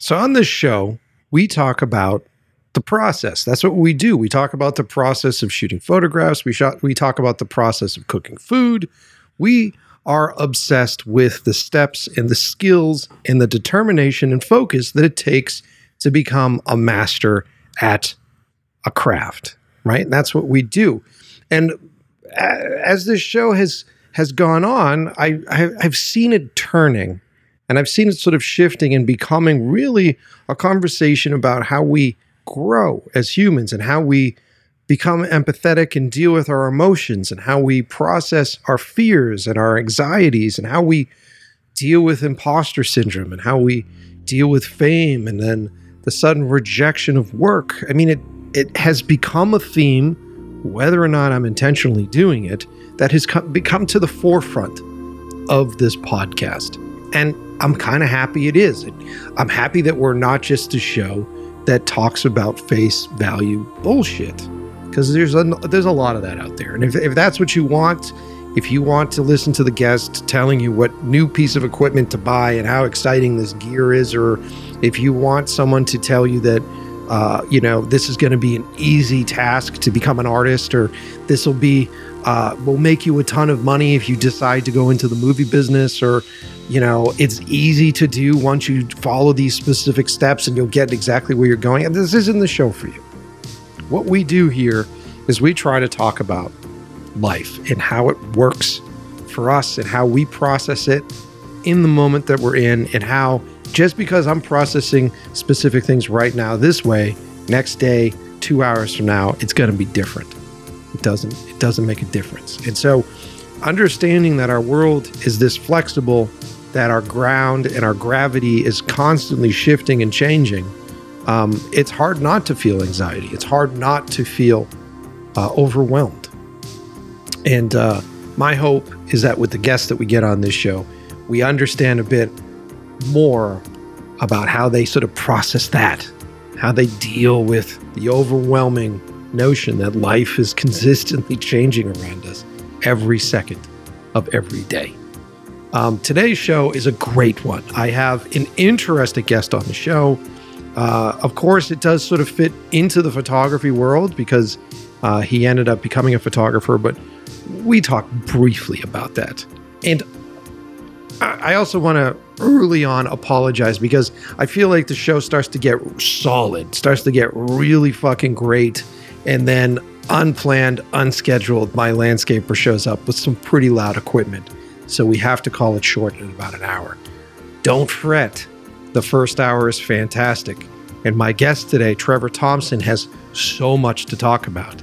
So on this show, we talk about the process. That's what we do. We talk about the process of shooting photographs. We shot we talk about the process of cooking food. We are obsessed with the steps and the skills and the determination and focus that it takes to become a master at a craft, right? And that's what we do. And as this show has has gone on, I, I I've seen it turning and I've seen it sort of shifting and becoming really a conversation about how we grow as humans and how we become empathetic and deal with our emotions and how we process our fears and our anxieties and how we deal with imposter syndrome and how we deal with fame and then the sudden rejection of work. I mean, it it has become a theme, whether or not I'm intentionally doing it, that has come, become to the forefront of this podcast. And I'm kind of happy it is. I'm happy that we're not just a show that talks about face value bullshit because there's a there's a lot of that out there. And if, if that's what you want, if you want to listen to the guest telling you what new piece of equipment to buy and how exciting this gear is, or if you want someone to tell you that uh, you know this is going to be an easy task to become an artist, or this will be uh, will make you a ton of money if you decide to go into the movie business, or you know it's easy to do once you follow these specific steps and you'll get exactly where you're going. And this isn't the show for you. What we do here is we try to talk about life and how it works for us and how we process it in the moment that we're in and how just because I'm processing specific things right now this way, next day, 2 hours from now, it's going to be different. It doesn't it doesn't make a difference. And so understanding that our world is this flexible that our ground and our gravity is constantly shifting and changing um, it's hard not to feel anxiety. It's hard not to feel uh, overwhelmed. And uh, my hope is that with the guests that we get on this show, we understand a bit more about how they sort of process that, how they deal with the overwhelming notion that life is consistently changing around us every second of every day. Um, today's show is a great one. I have an interesting guest on the show. Uh, of course, it does sort of fit into the photography world because uh, he ended up becoming a photographer, but we talked briefly about that. And I also want to early on apologize because I feel like the show starts to get solid, starts to get really fucking great. And then unplanned, unscheduled, my landscaper shows up with some pretty loud equipment. So we have to call it short in about an hour. Don't fret. The first hour is fantastic. And my guest today, Trevor Thompson, has so much to talk about.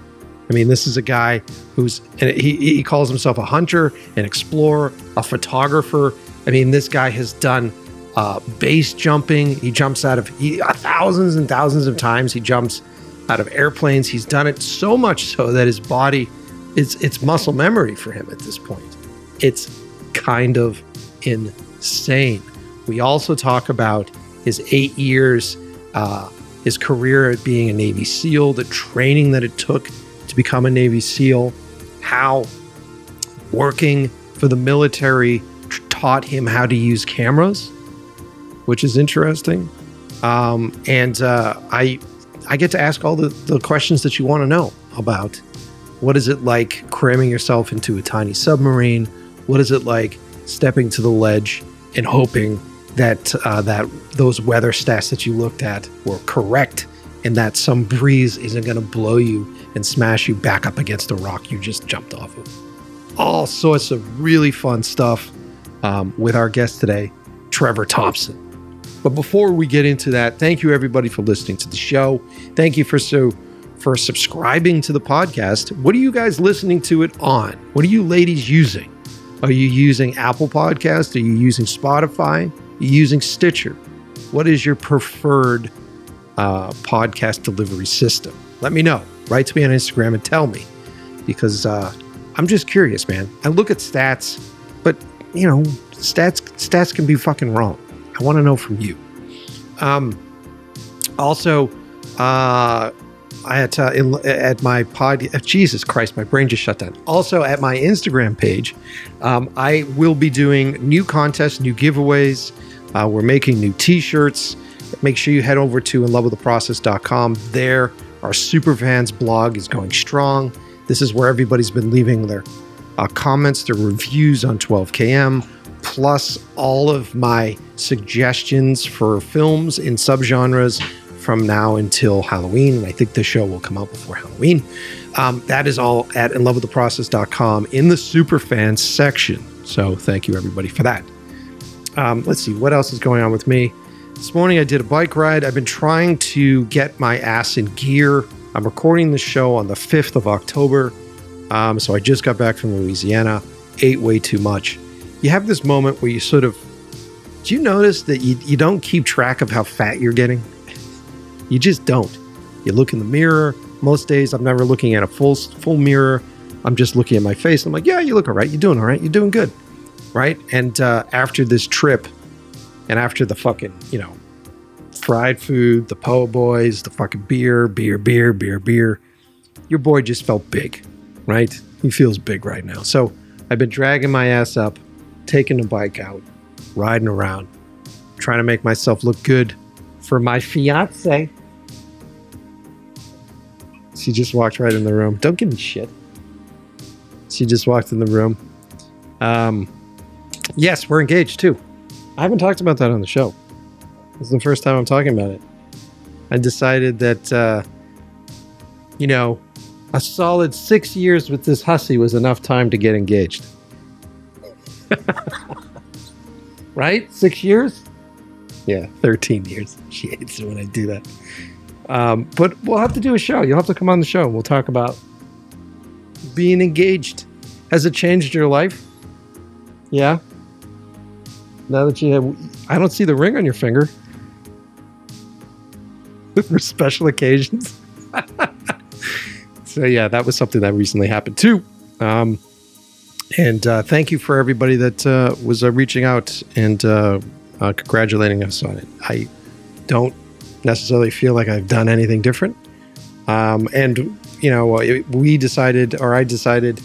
I mean, this is a guy who's, he, he calls himself a hunter, an explorer, a photographer. I mean, this guy has done uh, base jumping. He jumps out of he, uh, thousands and thousands of times. He jumps out of airplanes. He's done it so much so that his body, it's, it's muscle memory for him at this point. It's kind of insane. We also talk about his eight years, uh, his career at being a Navy SEAL, the training that it took to become a Navy SEAL, how working for the military taught him how to use cameras, which is interesting. Um, and uh, I, I get to ask all the, the questions that you want to know about what is it like cramming yourself into a tiny submarine? What is it like stepping to the ledge and hoping that uh, that those weather stats that you looked at were correct and that some breeze isn't going to blow you and smash you back up against the rock you just jumped off of. All sorts of really fun stuff um, with our guest today, Trevor Thompson. But before we get into that, thank you everybody for listening to the show. Thank you for so for subscribing to the podcast. What are you guys listening to it on? What are you ladies using? Are you using Apple Podcast? Are you using Spotify? Are you using Stitcher? What is your preferred uh, podcast delivery system? Let me know. Write to me on Instagram and tell me because uh, I'm just curious, man. I look at stats, but you know, stats stats can be fucking wrong. I want to know from you. Um, also, uh, at uh, in, at my pod. Uh, Jesus Christ, my brain just shut down. Also, at my Instagram page, um, I will be doing new contests, new giveaways. Uh, we're making new T-shirts. make sure you head over to inlovewiththeprocess.com. There, our Superfans blog is going strong. This is where everybody's been leaving their uh, comments, their reviews on 12KM, plus all of my suggestions for films in subgenres from now until Halloween. And I think the show will come out before Halloween. Um, that is all at inlovewiththeprocess.com in the Superfans section. So thank you, everybody, for that. Um, let's see, what else is going on with me? This morning I did a bike ride. I've been trying to get my ass in gear. I'm recording the show on the 5th of October. Um, so I just got back from Louisiana, ate way too much. You have this moment where you sort of, do you notice that you, you don't keep track of how fat you're getting? You just don't. You look in the mirror. Most days I'm never looking at a full full mirror. I'm just looking at my face. I'm like, yeah, you look all right. You're doing all right. You're doing good. Right. And uh, after this trip and after the fucking, you know, fried food, the po' boys, the fucking beer, beer, beer, beer, beer, your boy just felt big. Right. He feels big right now. So I've been dragging my ass up, taking the bike out, riding around, trying to make myself look good for my fiance. She just walked right in the room. Don't give me shit. She just walked in the room. Um, yes, we're engaged too. I haven't talked about that on the show. This is the first time I'm talking about it. I decided that, uh, you know, a solid six years with this hussy was enough time to get engaged. right? Six years? Yeah, 13 years. She hates it when I do that. Um, but we'll have to do a show. You'll have to come on the show we'll talk about being engaged. Has it changed your life? Yeah. Now that you have, I don't see the ring on your finger for special occasions. so, yeah, that was something that recently happened too. Um, and uh, thank you for everybody that uh, was uh, reaching out and uh, uh, congratulating us on it. I don't necessarily feel like I've done anything different. Um, and, you know, we decided, or I decided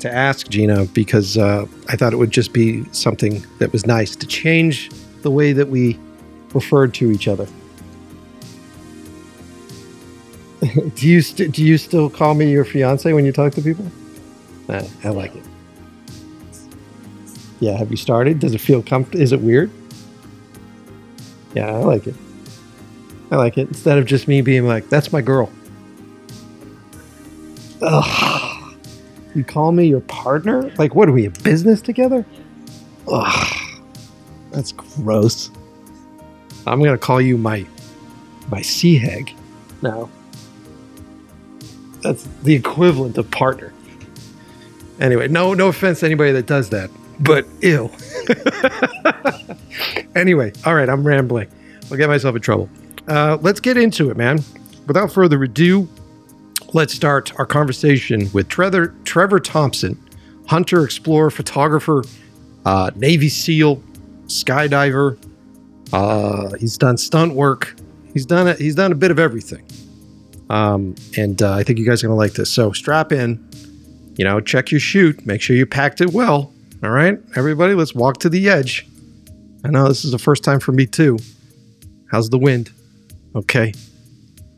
to ask Gina because uh, I thought it would just be something that was nice to change the way that we referred to each other. do you st- do you still call me your fiance when you talk to people? I like it. Yeah, have you started? Does it feel comfortable? Is it weird? Yeah, I like it. I like it. Instead of just me being like, that's my girl. Ugh. You call me your partner? Like, what are we, a business together? Ugh. That's gross. I'm going to call you my, my sea hag now. That's the equivalent of partner. Anyway, no, no offense to anybody that does that, but ew. anyway, all right, I'm rambling. I'll get myself in trouble. Uh, let's get into it, man. Without further ado, let's start our conversation with Trevor, Trevor Thompson, hunter, explorer, photographer, uh, Navy SEAL, skydiver. Uh, he's done stunt work. He's done it. He's done a bit of everything. Um, and uh, I think you guys are gonna like this. So strap in. You know, check your chute. Make sure you packed it well. All right, everybody, let's walk to the edge. I know this is the first time for me too. How's the wind? Okay.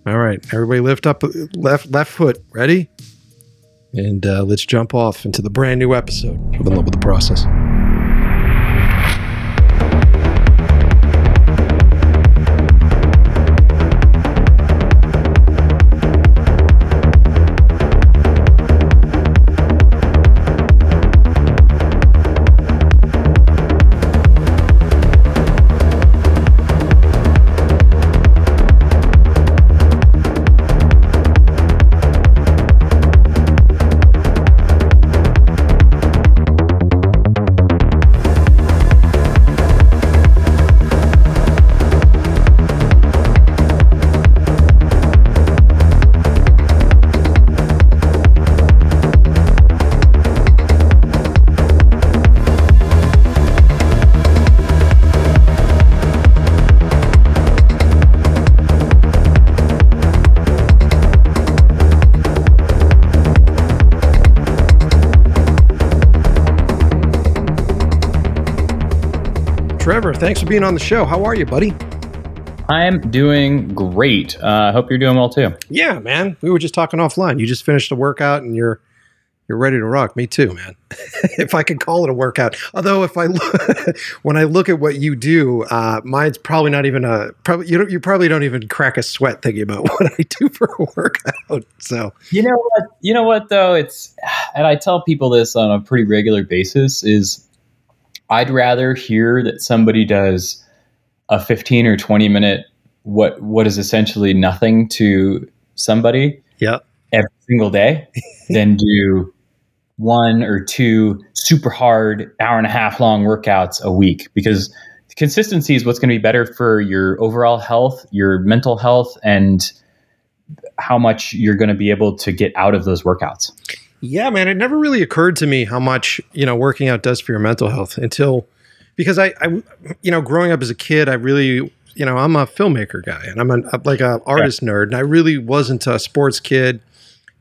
All right, everybody, lift up left left foot. Ready? And uh, let's jump off into the brand new episode of In Love with the Process. Thanks for being on the show. How are you, buddy? I'm doing great. I uh, hope you're doing well too. Yeah, man. We were just talking offline. You just finished a workout and you're you're ready to rock. Me too, man. if I could call it a workout. Although if I look, when I look at what you do, uh, mine's probably not even a probably you don't you probably don't even crack a sweat thinking about what I do for a workout. So you know what you know what though it's and I tell people this on a pretty regular basis is I'd rather hear that somebody does a 15 or 20 minute what what is essentially nothing to somebody yeah every single day than do one or two super hard hour and a half long workouts a week because consistency is what's going to be better for your overall health, your mental health, and how much you're going to be able to get out of those workouts. Yeah, man, it never really occurred to me how much you know working out does for your mental health until because I, I you know, growing up as a kid, I really you know I'm a filmmaker guy and I'm a, like a artist yeah. nerd, and I really wasn't a sports kid.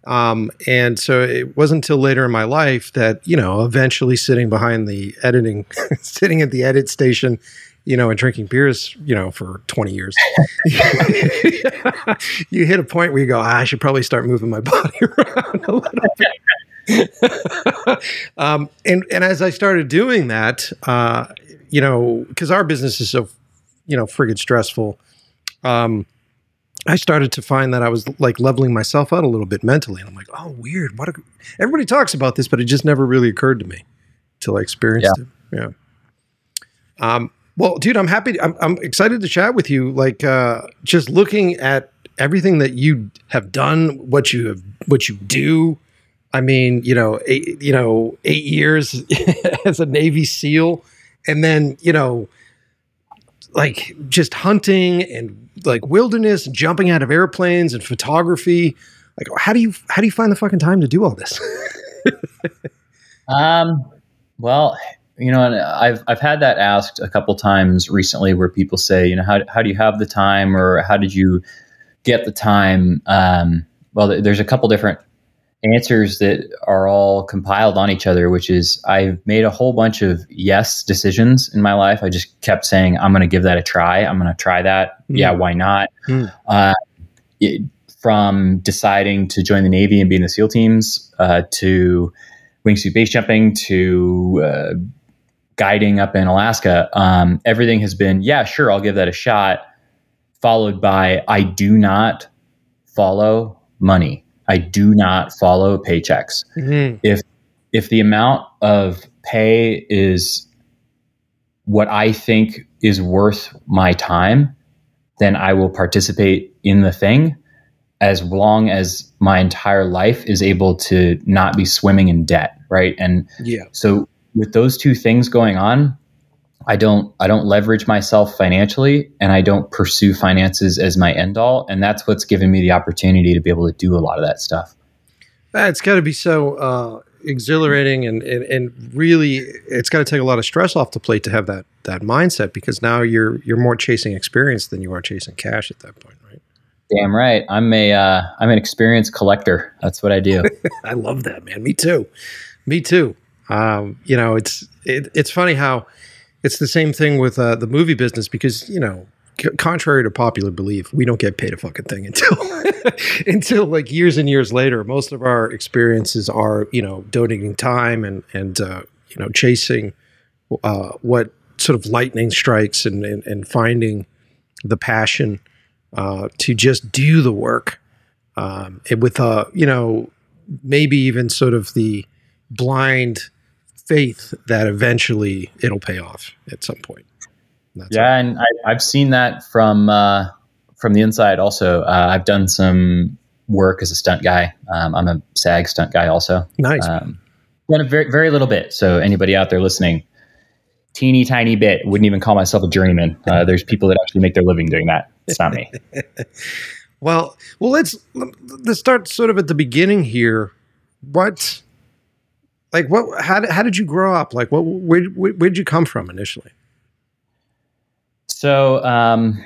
Um, and so it wasn't until later in my life that, you know, eventually sitting behind the editing, sitting at the edit station, you know, and drinking beers, you know, for 20 years, you hit a point where you go, ah, I should probably start moving my body around a little bit. um, and, and as I started doing that, uh, you know, because our business is so, you know, friggin' stressful. Um, I started to find that I was like leveling myself out a little bit mentally. And I'm like, oh, weird. What? A, everybody talks about this, but it just never really occurred to me until I experienced yeah. it. Yeah. Um, well, dude, I'm happy. I'm, I'm excited to chat with you. Like, uh, just looking at everything that you have done, what you have, what you do. I mean, you know, eight, you know, eight years as a Navy SEAL, and then you know, like just hunting and like wilderness, and jumping out of airplanes and photography. Like, how do you how do you find the fucking time to do all this? um, well, you know, and I've I've had that asked a couple times recently, where people say, you know, how how do you have the time, or how did you get the time? Um, well, there's a couple different answers that are all compiled on each other, which is I've made a whole bunch of yes decisions in my life. I just kept saying, I'm going to give that a try. I'm going to try that. Mm. Yeah, why not? Mm. Uh, it, from deciding to join the Navy and be in the SEAL teams uh, to wingsuit base jumping to uh, guiding up in Alaska, um, everything has been, yeah, sure, I'll give that a shot, followed by, I do not follow money. I do not follow paychecks. Mm-hmm. If if the amount of pay is what I think is worth my time, then I will participate in the thing as long as my entire life is able to not be swimming in debt, right? And yeah. So with those two things going on, I don't I don't leverage myself financially and I don't pursue finances as my end all and that's what's given me the opportunity to be able to do a lot of that stuff. It's got to be so uh, exhilarating and, and and really it's got to take a lot of stress off the plate to have that that mindset because now you're you're more chasing experience than you are chasing cash at that point, right? Damn right. I'm a uh, I'm an experienced collector. That's what I do. I love that, man. Me too. Me too. Um, you know, it's it, it's funny how it's the same thing with uh, the movie business because you know c- contrary to popular belief we don't get paid a fucking thing until until like years and years later. Most of our experiences are you know donating time and and uh, you know chasing uh, what sort of lightning strikes and and, and finding the passion uh, to just do the work um, with uh you know maybe even sort of the blind faith that eventually it'll pay off at some point. That's yeah, and I, have seen that from uh, from the inside. Also, uh, I've done some work as a stunt guy. Um, I'm a SAG stunt guy, also. Nice. Um, done a very very little bit. So anybody out there listening, teeny tiny bit. Wouldn't even call myself a journeyman. Uh, there's people that actually make their living doing that. It's not me. well, well, let's let's start sort of at the beginning here. What like what how did, how did you grow up like what where, where did you come from initially so um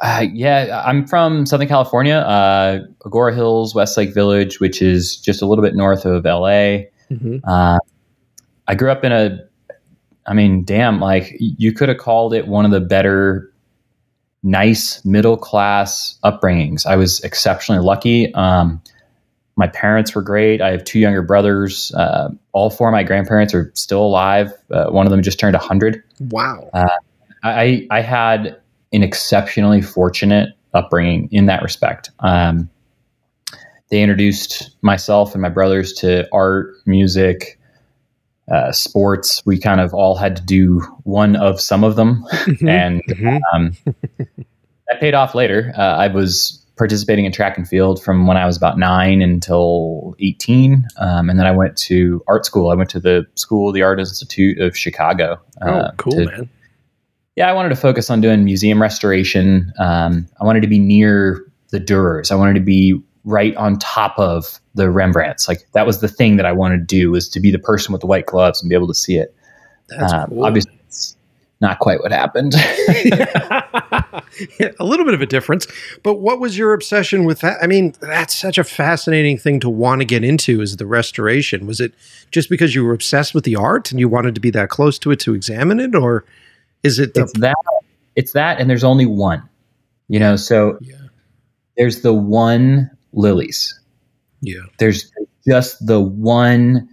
uh, yeah i'm from southern california uh Agoura Hills westlake village which is just a little bit north of la mm-hmm. uh, i grew up in a i mean damn like you could have called it one of the better nice middle class upbringings. I was exceptionally lucky. Um, my parents were great. I have two younger brothers. Uh, all four of my grandparents are still alive. Uh, one of them just turned 100. Wow. Uh, I, I had an exceptionally fortunate upbringing in that respect. Um, they introduced myself and my brothers to art, music, uh, sports. We kind of all had to do one of some of them, mm-hmm. and mm-hmm. um, that paid off later. Uh, I was participating in track and field from when I was about nine until 18. Um, and then I went to art school. I went to the School, the Art Institute of Chicago. Oh, uh, cool, to, man. Yeah, I wanted to focus on doing museum restoration. Um, I wanted to be near the Dürers. I wanted to be right on top of the Rembrandts. Like that was the thing that I wanted to do was to be the person with the white gloves and be able to see it. That's um, cool. Obviously, it's not quite what happened. a little bit of a difference. But what was your obsession with that? I mean, that's such a fascinating thing to want to get into is the restoration. Was it just because you were obsessed with the art and you wanted to be that close to it to examine it? Or is it the- it's that it's that and there's only one. You know, so yeah. there's the one lilies. Yeah. There's just the one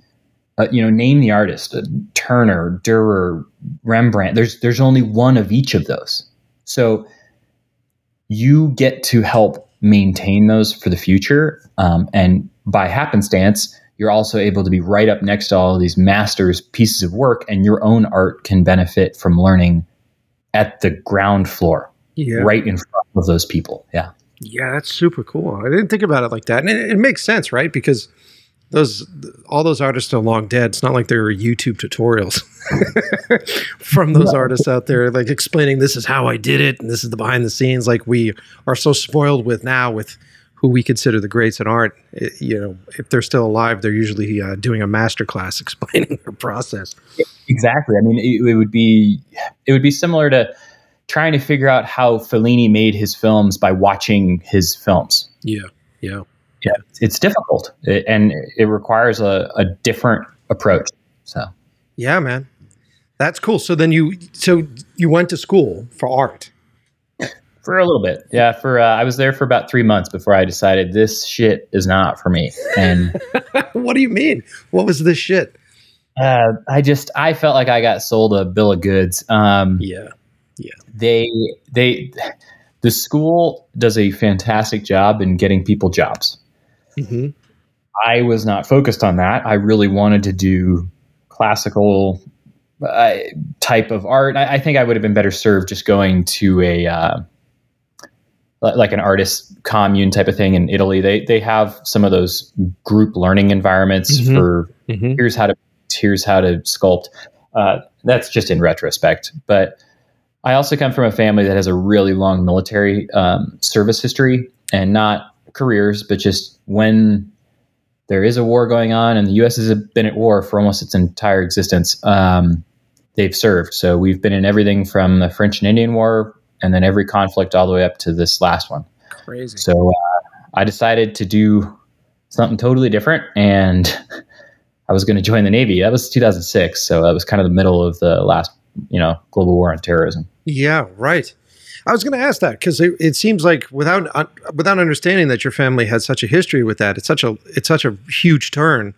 uh, you know, name the artist, uh, Turner, Dürer, Rembrandt. There's there's only one of each of those. So you get to help maintain those for the future. Um, and by happenstance, you're also able to be right up next to all these masters' pieces of work, and your own art can benefit from learning at the ground floor, yeah. right in front of those people. Yeah. Yeah, that's super cool. I didn't think about it like that. And it, it makes sense, right? Because those all those artists are long dead. It's not like there are YouTube tutorials from those artists out there, like explaining this is how I did it and this is the behind the scenes. Like we are so spoiled with now with who we consider the greats in art. It, you know, if they're still alive, they're usually uh, doing a master class explaining their process. Exactly. I mean, it, it would be it would be similar to trying to figure out how Fellini made his films by watching his films. Yeah. Yeah yeah, it's difficult and it requires a, a different approach. So, yeah, man, that's cool. So then you, so you went to school for art for a little bit. Yeah. For, uh, I was there for about three months before I decided this shit is not for me. And what do you mean? What was this shit? Uh, I just, I felt like I got sold a bill of goods. Um, yeah. Yeah. They, they, the school does a fantastic job in getting people jobs. Mm-hmm. I was not focused on that. I really wanted to do classical uh, type of art. I, I, think I would have been better served just going to a uh, like an artist commune type of thing in Italy. They they have some of those group learning environments mm-hmm. for mm-hmm. here's how to here's how to sculpt. Uh, that's just in retrospect, but I also come from a family that has a really long military um, service history, and not careers, but just when there is a war going on, and the U.S. has been at war for almost its entire existence. Um, they've served. So we've been in everything from the French and Indian War, and then every conflict all the way up to this last one. Crazy. So uh, I decided to do something totally different, and I was going to join the Navy. That was 2006, so that was kind of the middle of the last, you know, global war on terrorism. Yeah, right. I was going to ask that because it, it, seems like without uh, without understanding that your family had such a history with that, it's such a it's such a huge turn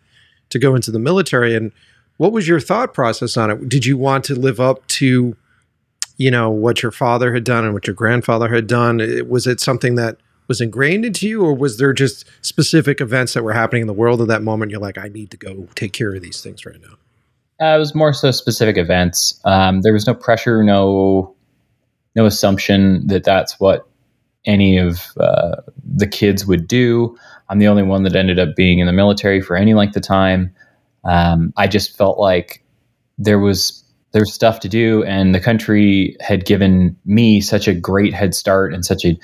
to go into the military. And what was your thought process on it? Did you want to live up to, you know, what your father had done and what your grandfather had done? Was it something that was ingrained into you, or was there just specific events that were happening in the world at that moment? You're like, I need to go take care of these things right now. Uh, it was more so specific events. Um, there was no pressure, no no assumption that that's what any of uh, the kids would do. I'm the only one that ended up being in the military for any length of time. Um, I just felt like there was there was stuff to do, and the country had given me such a great head start and such an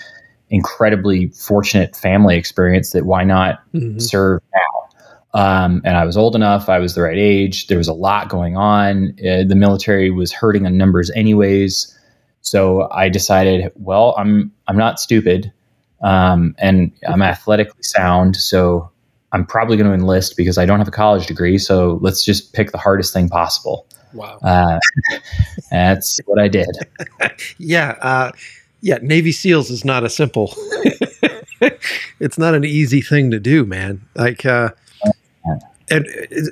incredibly fortunate family experience that why not mm-hmm. serve now? Um, and I was old enough. I was the right age. There was a lot going on. Uh, the military was hurting on numbers, anyways. So I decided, well, I'm I'm not stupid, um, and I'm athletically sound, so I'm probably going to enlist because I don't have a college degree. So let's just pick the hardest thing possible. Wow, uh, that's what I did. yeah, uh, yeah, Navy SEALs is not a simple. it's not an easy thing to do, man. Like, uh, and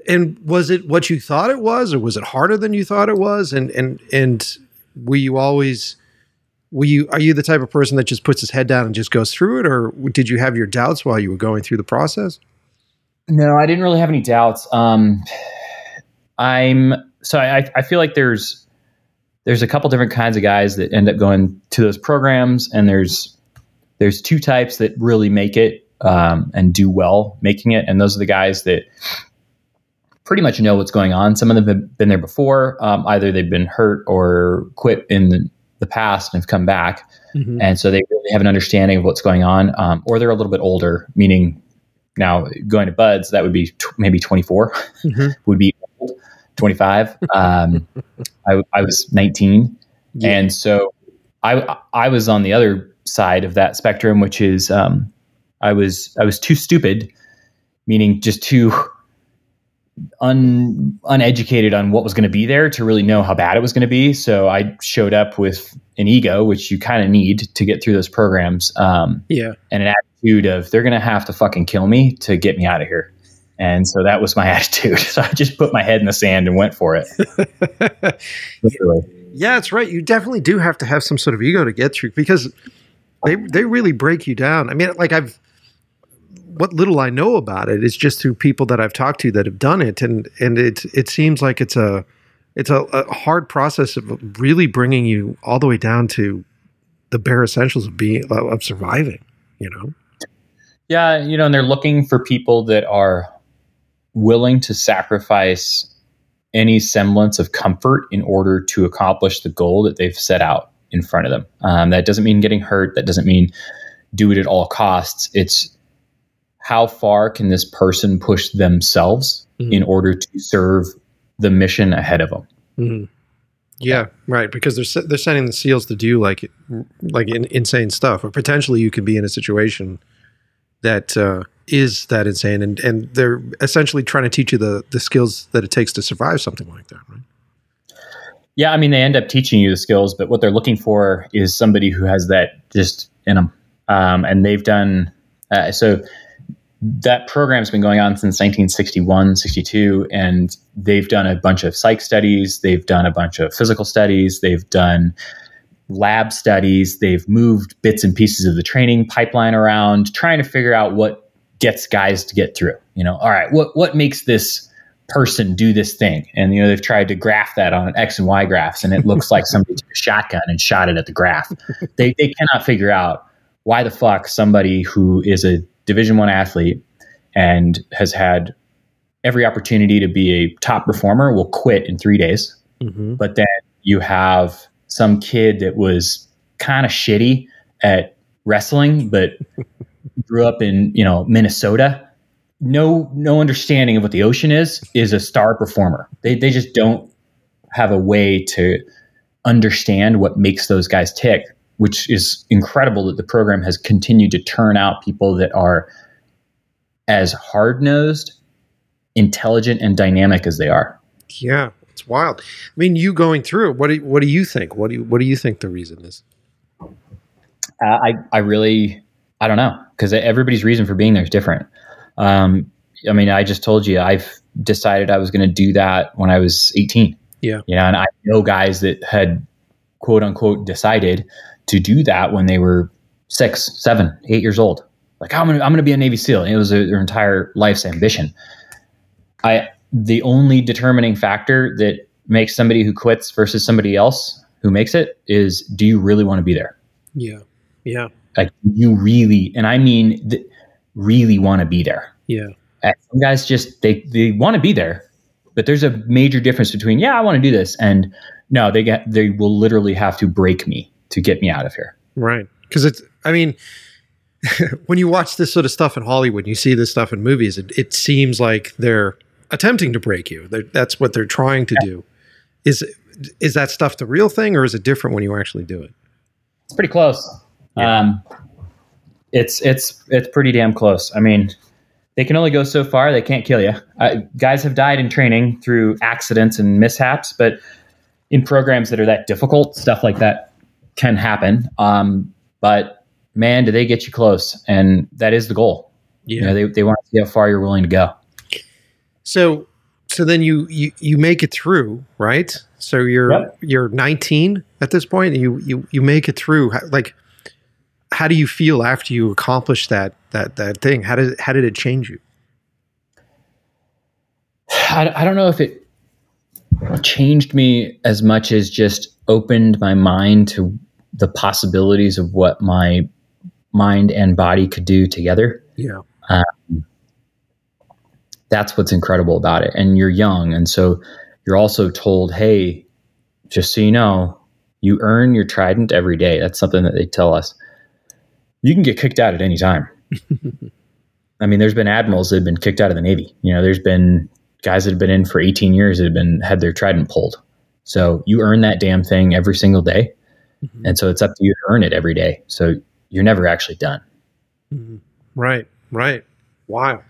and was it what you thought it was, or was it harder than you thought it was? And and and were you always were you are you the type of person that just puts his head down and just goes through it, or did you have your doubts while you were going through the process? No, I didn't really have any doubts. Um, I'm so I, I feel like there's there's a couple different kinds of guys that end up going to those programs, and there's there's two types that really make it um, and do well making it, and those are the guys that pretty much know what's going on. Some of them have been there before. Um, either they've been hurt or quit in the, the past and have come back, mm-hmm. and so they really have an understanding of what's going on, um, or they're a little bit older, meaning now going to BUD/S that would be t- maybe 24 mm-hmm. would be 25 um, I, I, was 19 yeah. and so I, I was on the other side of that spectrum which is um, i was i was too stupid meaning just too un, uneducated on what was going to be there to really know how bad it was going to be so i showed up with an ego which you kind of need to get through those programs um, yeah and an attitude of they're going to have to fucking kill me to get me out of here and so that was my attitude. So I just put my head in the sand and went for it. yeah, that's right. You definitely do have to have some sort of ego to get through because they they really break you down. I mean, like I've what little I know about it is just through people that I've talked to that have done it, and and it it seems like it's a it's a, a hard process of really bringing you all the way down to the bare essentials of being of surviving. You know. Yeah, you know, and they're looking for people that are willing to sacrifice any semblance of comfort in order to accomplish the goal that they've set out in front of them. Um, that doesn't mean getting hurt. That doesn't mean do it at all costs. It's how far can this person push themselves mm-hmm. in order to serve the mission ahead of them. Mm-hmm. Yeah, right. Because they're they're sending the seals to do like like in, insane stuff, or potentially you could be in a situation that uh, is that insane, and and they're essentially trying to teach you the the skills that it takes to survive something like that, right? Yeah, I mean, they end up teaching you the skills, but what they're looking for is somebody who has that just in them, um, and they've done uh, so. That program's been going on since 1961, 62, and they've done a bunch of psych studies. They've done a bunch of physical studies. They've done lab studies. They've moved bits and pieces of the training pipeline around, trying to figure out what gets guys to get through. You know, all right, what what makes this person do this thing? And you know, they've tried to graph that on X and Y graphs, and it looks like somebody took a shotgun and shot it at the graph. They they cannot figure out why the fuck somebody who is a Division One athlete and has had every opportunity to be a top performer will quit in three days. Mm-hmm. But then you have some kid that was kind of shitty at wrestling, but grew up in you know Minnesota, no no understanding of what the ocean is, is a star performer. They they just don't have a way to understand what makes those guys tick, which is incredible that the program has continued to turn out people that are as hard nosed, intelligent, and dynamic as they are. Yeah, it's wild. I mean, you going through it. What do you, what do you think? What do you, what do you think the reason is? Uh, I I really I don't know because everybody's reason for being there is different. Um, I mean, I just told you I've decided I was going to do that when I was 18. Yeah. You know, and I know guys that had quote unquote decided to do that when they were six, seven, eight years old. Like I'm gonna I'm gonna be a Navy SEAL. And it was a, their entire life's ambition. I the only determining factor that makes somebody who quits versus somebody else who makes it is do you really want to be there? Yeah. Yeah. Like you really, and I mean, th- really want to be there. Yeah. And some guys just they they want to be there, but there's a major difference between yeah I want to do this and no they get they will literally have to break me to get me out of here. Right. Because it's I mean. when you watch this sort of stuff in Hollywood, you see this stuff in movies, it, it seems like they're attempting to break you. They're, that's what they're trying to yeah. do. Is is that stuff the real thing, or is it different when you actually do it? It's pretty close. Yeah. Um, it's it's it's pretty damn close. I mean, they can only go so far. They can't kill you. Uh, guys have died in training through accidents and mishaps, but in programs that are that difficult, stuff like that can happen. Um, but man, do they get you close? And that is the goal. Yeah. You know, they, they want to see how far you're willing to go. So, so then you, you, you make it through, right? So you're, yep. you're 19 at this point. You, you, you make it through. Like, how do you feel after you accomplish that, that, that thing? How did, how did it change you? I, I don't know if it changed me as much as just opened my mind to the possibilities of what my mind and body could do together. Yeah. Um, that's what's incredible about it. And you're young. And so you're also told, hey, just so you know, you earn your trident every day. That's something that they tell us. You can get kicked out at any time. I mean, there's been admirals that have been kicked out of the Navy. You know, there's been guys that have been in for 18 years that have been had their trident pulled. So you earn that damn thing every single day. Mm-hmm. And so it's up to you to earn it every day. So you're never actually done. Mm-hmm. Right, right. Wow.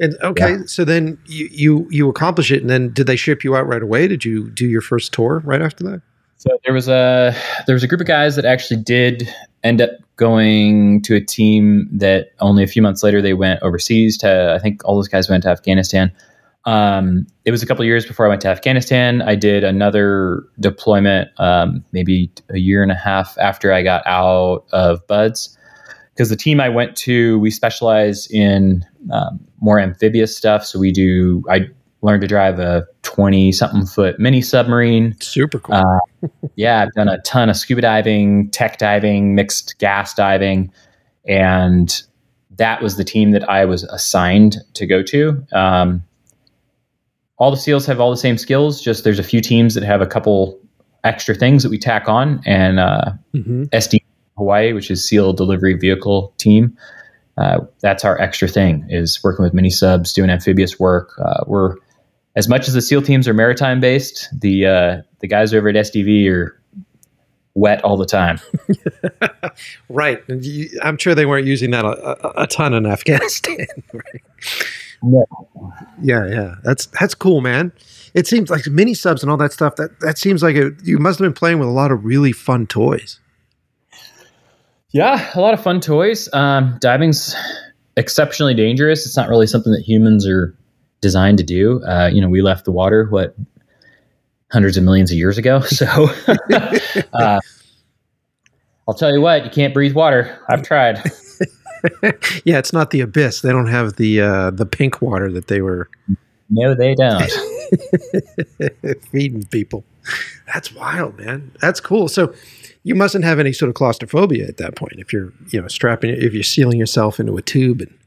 And okay, yeah. so then you, you you accomplish it, and then did they ship you out right away? Did you do your first tour right after that? So there was a there was a group of guys that actually did end up going to a team that only a few months later they went overseas to I think all those guys went to Afghanistan. Um, it was a couple years before I went to Afghanistan. I did another deployment, um, maybe a year and a half after I got out of BUD/S, because the team I went to, we specialize in um, more amphibious stuff. So we do. I learned to drive a twenty something foot mini submarine. Super cool. Uh, yeah, I've done a ton of scuba diving, tech diving, mixed gas diving, and that was the team that I was assigned to go to. Um, all the seals have all the same skills. Just there's a few teams that have a couple extra things that we tack on, and uh, mm-hmm. SD Hawaii, which is SEAL Delivery Vehicle Team. Uh, that's our extra thing is working with mini subs, doing amphibious work. Uh, we're as much as the SEAL teams are maritime based, the uh, the guys over at SDV are wet all the time. right. I'm sure they weren't using that a, a, a ton in Afghanistan. Right? Yeah. yeah, yeah. That's that's cool, man. It seems like mini subs and all that stuff. That that seems like it, you must have been playing with a lot of really fun toys. Yeah, a lot of fun toys. Um, diving's exceptionally dangerous. It's not really something that humans are designed to do. Uh, you know, we left the water what hundreds of millions of years ago. So, uh, I'll tell you what, you can't breathe water. I've tried. yeah, it's not the abyss. They don't have the uh, the pink water that they were. No, they don't. Feeding people. That's wild, man. That's cool. So you mustn't have any sort of claustrophobia at that point if you're you know strapping if you're sealing yourself into a tube and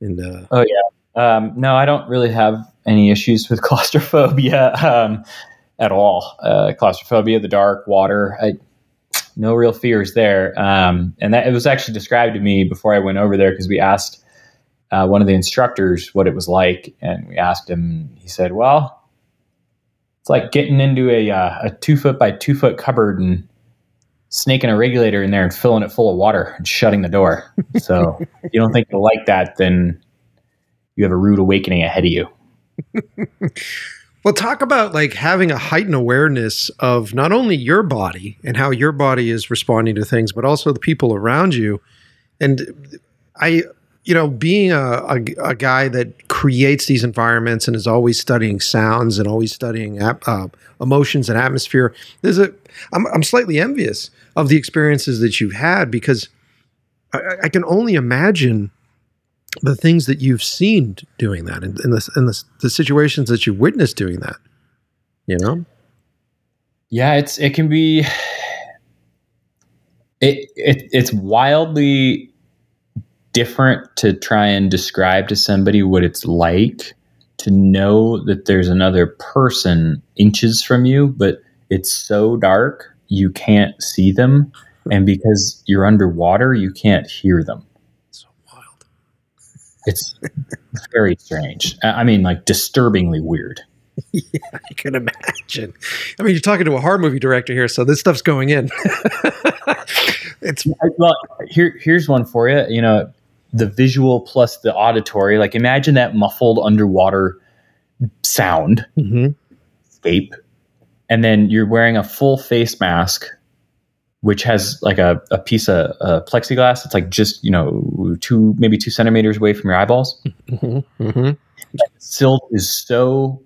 and uh, oh yeah um, no i don't really have any issues with claustrophobia um, at all uh, claustrophobia the dark water I, no real fears there. Um, and that it was actually described to me before I went over there because we asked uh, one of the instructors what it was like, and we asked him. He said, "Well, it's like getting into a uh, a two foot by two foot cupboard and snaking a regulator in there and filling it full of water and shutting the door. So if you don't think you'll like that, then you have a rude awakening ahead of you." Well, talk about like having a heightened awareness of not only your body and how your body is responding to things, but also the people around you. And I, you know, being a, a, a guy that creates these environments and is always studying sounds and always studying uh, emotions and atmosphere, there's a, I'm, I'm slightly envious of the experiences that you've had because I, I can only imagine the things that you've seen doing that and, and, the, and the, the situations that you've witnessed doing that you know? Yeah it's it can be it, it it's wildly different to try and describe to somebody what it's like to know that there's another person inches from you but it's so dark you can't see them. And because you're underwater you can't hear them it's very strange. I mean, like disturbingly weird. Yeah, I can imagine. I mean, you're talking to a horror movie director here, so this stuff's going in. it's well, here. Here's one for you. You know, the visual plus the auditory. Like, imagine that muffled underwater sound mm-hmm. escape, and then you're wearing a full face mask which has like a, a piece of uh, plexiglass. It's like just you know two maybe two centimeters away from your eyeballs. Mm-hmm. Mm-hmm. Silt is so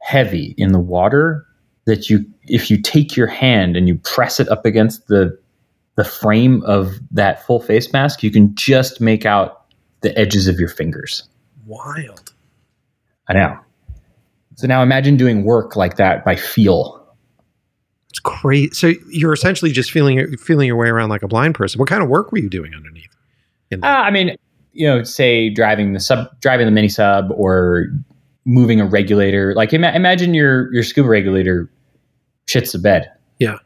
heavy in the water that you if you take your hand and you press it up against the the frame of that full face mask, you can just make out the edges of your fingers. Wild. I know. So now imagine doing work like that by feel. It's crazy. So you're essentially just feeling feeling your way around like a blind person. What kind of work were you doing underneath? Uh, I mean, you know, say driving the sub, driving the mini sub, or moving a regulator. Like ima- imagine your your scuba regulator shits the bed. Yeah,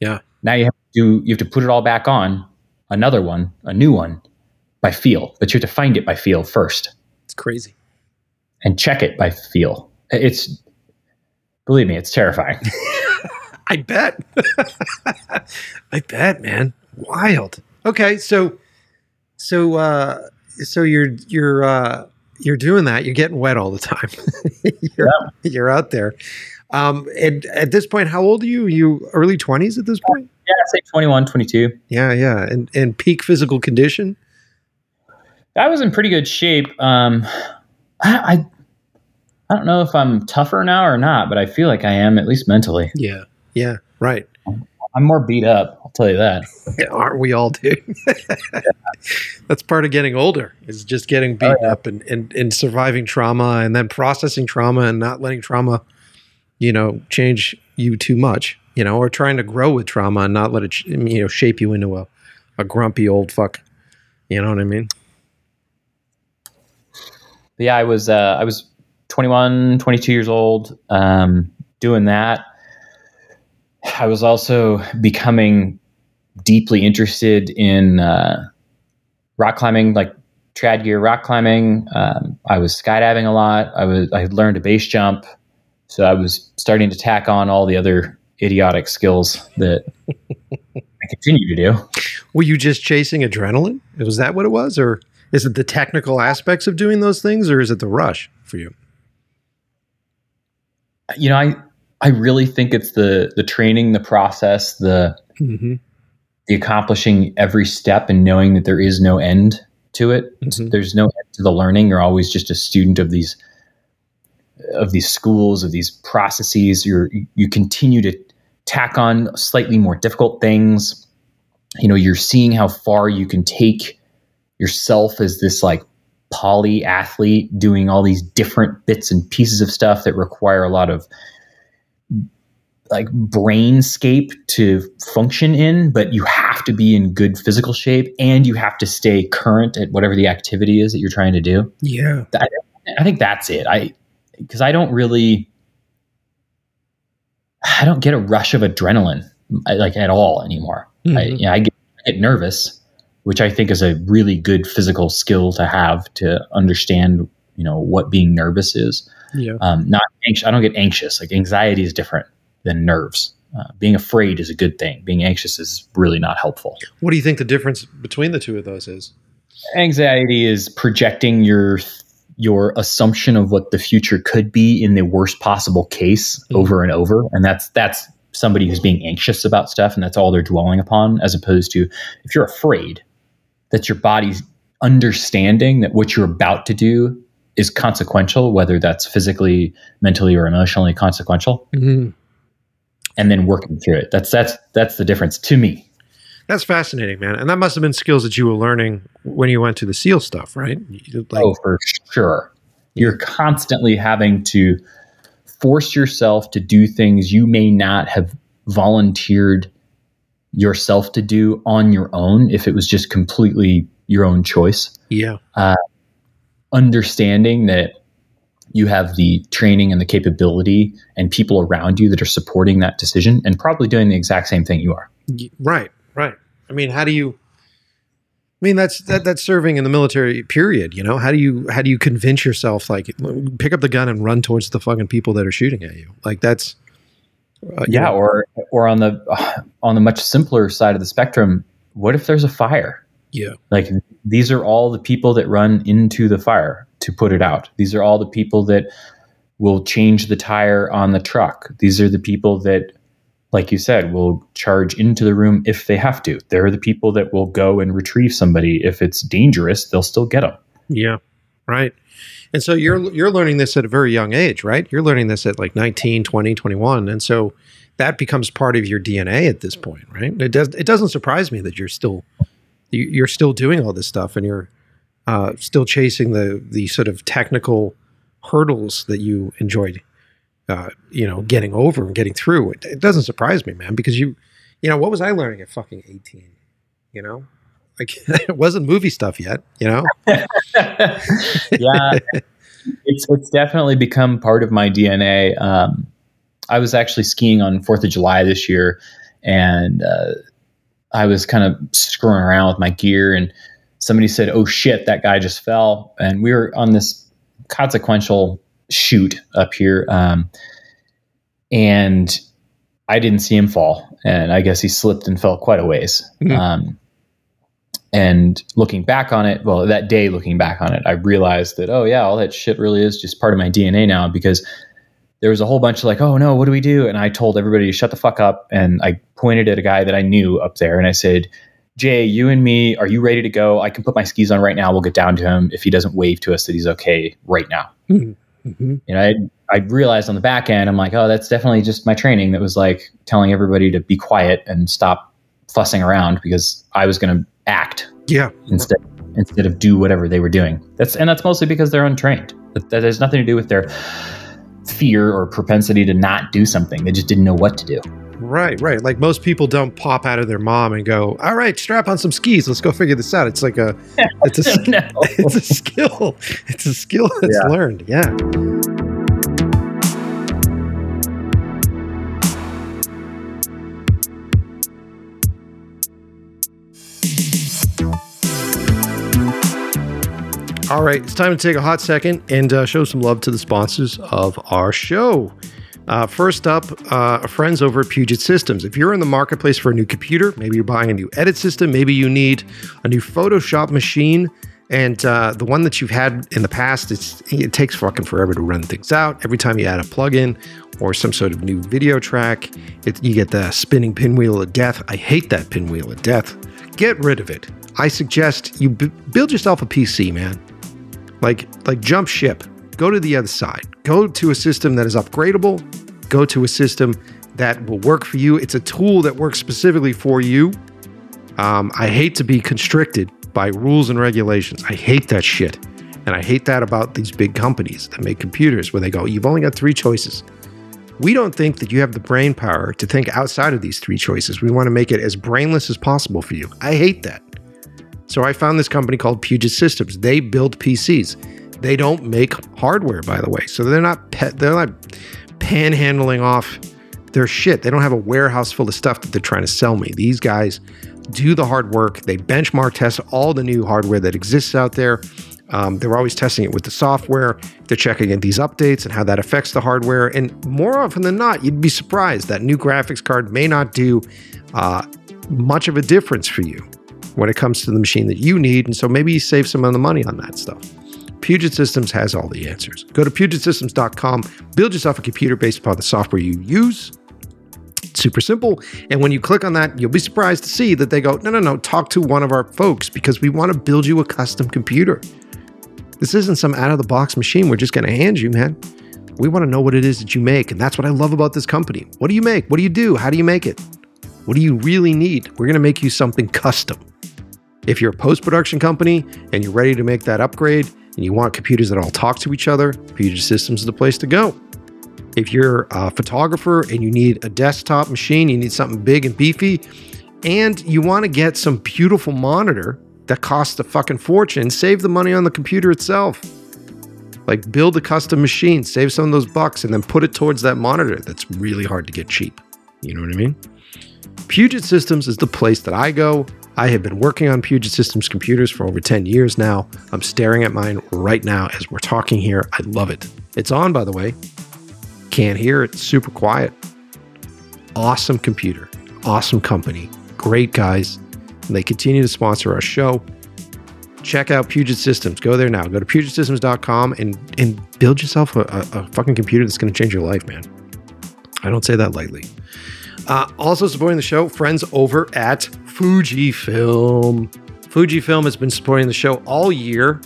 yeah. Now you have to do you have to put it all back on, another one, a new one, by feel. But you have to find it by feel first It's crazy. and check it by feel. It's believe me, it's terrifying. I bet. I bet, man. Wild. Okay, so so uh so you're you're uh you're doing that. You're getting wet all the time. you're, you're out there. Um and at this point, how old are you? you early 20s at this point? yeah, say 21, 22. Yeah, yeah. And and peak physical condition? I was in pretty good shape. Um, I, I I don't know if I'm tougher now or not, but I feel like I am at least mentally. Yeah. Yeah, right. I'm more beat up. I'll tell you that. Aren't we all, dude? That's part of getting older is just getting beat Oh, yeah. up and, and, and surviving trauma and then processing trauma and not letting trauma, you know, change you too much, you know, or trying to grow with trauma and not let it, you know, shape you into a, a grumpy old fuck. You know what I mean? But yeah, I was uh, I was 21, 22 years old, um, doing that. I was also becoming deeply interested in uh, rock climbing, like trad gear rock climbing. Um, I was skydiving a lot. I was I learned a base jump, so I was starting to tack on all the other idiotic skills that I continue to do. Were you just chasing adrenaline? Was that what it was? Or is it the technical aspects of doing those things or is it the rush for you? You know, I I really think it's the the training, the process, the Mm-hmm. the accomplishing every step and knowing that there is no end to it. Mhm. There's no end to the learning. You're always just a student of these of these schools, of these processes. You're you continue to tack on slightly more difficult things. You know, you're seeing how far you can take yourself as this like poly athlete doing all these different bits and pieces of stuff that require a lot of like brainscape to function in, but you have to be in good physical shape and you have to stay current at whatever the activity is that you're trying to do. Yeah. I think that's it. I because I don't really I don't get a rush of adrenaline like at all anymore. I, Mhm. you know, I, get, I get nervous, which I think is a really good physical skill to have to understand, you know, what being nervous is. Yeah. Um, not anxious. I don't get anxious. Like anxiety is different than nerves. Uh, being afraid is a good thing. Being anxious is really not helpful. What do you think the difference between the two of those is? Anxiety is projecting your your assumption of what the future could be in the worst possible case Mhm. over and over, and that's that's somebody who's being anxious about stuff, and that's all they're dwelling upon. As opposed to if you're afraid, that's your body's understanding that what you're about to do is consequential, whether that's physically, mentally, or emotionally consequential, Mm-hmm. And then working through it. That's that's that's the difference to me. That's fascinating, man. And that must have been skills that you were learning when you went to the SEAL stuff, right? Like, oh, for sure. You're constantly having to force yourself to do things you may not have volunteered yourself to do on your own if it was just completely your own choice. yeah. Uh, understanding that you have the training and the capability and people around you that are supporting that decision and probably doing the exact same thing you are. Right, right. I mean, how do you? I mean, that's that that's serving in the military. Period. You know, how do you how do you convince yourself like pick up the gun and run towards the fucking people that are shooting at you? Like that's uh, yeah know, or or on the on the much simpler side of the spectrum what if there's a fire yeah, like these are all the people that run into the fire to put it out these are all the people that will change the tire on the truck these are the people that like you said, will charge into the room if they have to. They're the people that will go and retrieve somebody. If it's dangerous, they'll still get them. Yeah, right. And so you're you're learning this at a very young age, right? You're learning this at like 19, 20, 21. And so that becomes part of your DNA at this point, right? It does it doesn't surprise me that you're still you're still doing all this stuff and you're uh, still chasing the the sort of technical hurdles that you enjoyed uh, you know, getting over and getting through. It, it, doesn't surprise me, man, because you, you know, what was I learning at fucking 18? You know, like it wasn't movie stuff yet, you know? yeah. It's, it's definitely become part of my DNA. Um, I was actually skiing on 4th of July this year and, uh, I was kind of screwing around with my gear and somebody said, Oh shit, that guy just fell. And we were on this consequential chute up here. Um, and I didn't see him fall. And I guess he slipped and fell quite a ways. Mm-hmm. Um, and looking back on it, well, that day looking back on it, I realized that, oh, yeah, all that shit really is just part of my DNA now because there was a whole bunch of like, oh, no, what do we do? And I told everybody to shut the fuck up. And I pointed at a guy that I knew up there and I said, Jay, you and me, are you ready to go? I can put my skis on right now. We'll get down to him if he doesn't wave to us that he's okay right now. Mm-hmm. Mm-hmm. You know, I I realized on the back end, I'm like, oh, that's definitely just my training that was like telling everybody to be quiet and stop fussing around because I was going to act. Yeah. Instead instead of do whatever they were doing. That's and that's mostly because they're untrained. That, that has nothing to do with their fear or propensity to not do something. They just didn't know what to do. Right, right. Like most people don't pop out of their mom and go, "All right, strap on some skis. Let's go figure this out." It's like a, it's a, no. it's a skill. It's a skill that's yeah. learned. Yeah. All right, it's time to take a hot second and uh, show some love to the sponsors of our show. Uh, first up, uh, friends over at Puget Systems. If you're in the marketplace for a new computer, maybe you're buying a new edit system, maybe you need a new Photoshop machine, and uh, the one that you've had in the past, it takes fucking forever to run things out. Every time you add a plugin or some sort of new video track, it, you get the spinning pinwheel of death. I hate that pinwheel of death. Get rid of it. I suggest you b- build yourself a PC, man. Like, like jump ship go to the other side. Go to a system that is upgradable. Go to a system that will work for you. It's a tool that works specifically for you. Um, I hate to be constricted by rules and regulations. I hate that shit. And I hate that about these big companies that make computers where they go, you've only got three choices. We don't think that you have the brain power to think outside of these three choices. We want to make it as brainless as possible for you. I hate that. So I found this company called Puget Systems. They build PCs. They don't make hardware, by the way. So they're not they're not panhandling off their shit. They don't have a warehouse full of stuff that they're trying to sell me. These guys do the hard work. They benchmark test all the new hardware that exists out there. Um, they're always testing it with the software. They're checking in these updates and how that affects the hardware. And more often than not, you'd be surprised that new graphics card may not do uh, much of a difference for you when it comes to the machine that you need. And so maybe you save some of the money on that stuff. Puget Systems has all the answers. Go to pugetsystems.com, build yourself a computer based upon the software you use. It's super simple. And when you click on that, you'll be surprised to see that they go, no, no, no, talk to one of our folks because we want to build you a custom computer. This isn't some out of the box machine we're just going to hand you, man. We want to know what it is that you make. And that's what I love about this company. What do you make? What do you do? How do you make it? What do you really need? We're going to make you something custom. If you're a post production company and you're ready to make that upgrade, and you want computers that all talk to each other, Puget Systems is the place to go. If you're a photographer and you need a desktop machine, you need something big and beefy, and you want to get some beautiful monitor that costs a fucking fortune, save the money on the computer itself. Like build a custom machine, save some of those bucks, and then put it towards that monitor that's really hard to get cheap. You know what I mean? Puget Systems is the place that I go. I have been working on Puget Systems computers for over 10 years now. I'm staring at mine right now as we're talking here. I love it. It's on, by the way. Can't hear it, super quiet. Awesome computer, awesome company, great guys. And they continue to sponsor our show. Check out Puget Systems. Go there now. Go to PugetSystems.com and, and build yourself a, a, a fucking computer that's going to change your life, man. I don't say that lightly. Uh, also supporting the show, friends over at Fujifilm. Fujifilm has been supporting the show all year.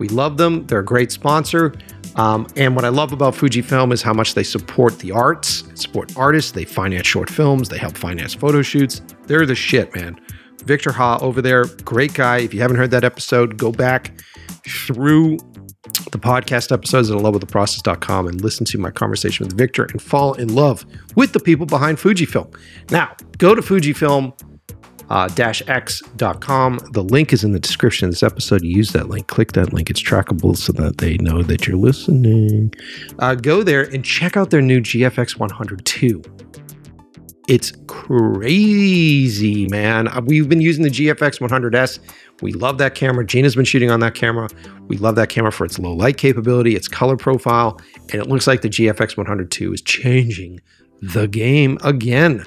We love them. They're a great sponsor. Um, and what I love about Fujifilm is how much they support the arts, support artists. They finance short films. They help finance photo shoots. They're the shit, man. Victor Ha over there, great guy. If you haven't heard that episode, go back through the podcast episodes at lovewiththeprocess.com and listen to my conversation with Victor and fall in love with the people behind Fujifilm. Now, go to Fujifilm uh, x.com. The link is in the description of this episode. Use that link, click that link. It's trackable so that they know that you're listening. Uh, go there and check out their new GFX 102. It's crazy, man. Uh, we've been using the GFX 100S. We love that camera. Gina's been shooting on that camera. We love that camera for its low light capability, its color profile, and it looks like the GFX 102 is changing the game again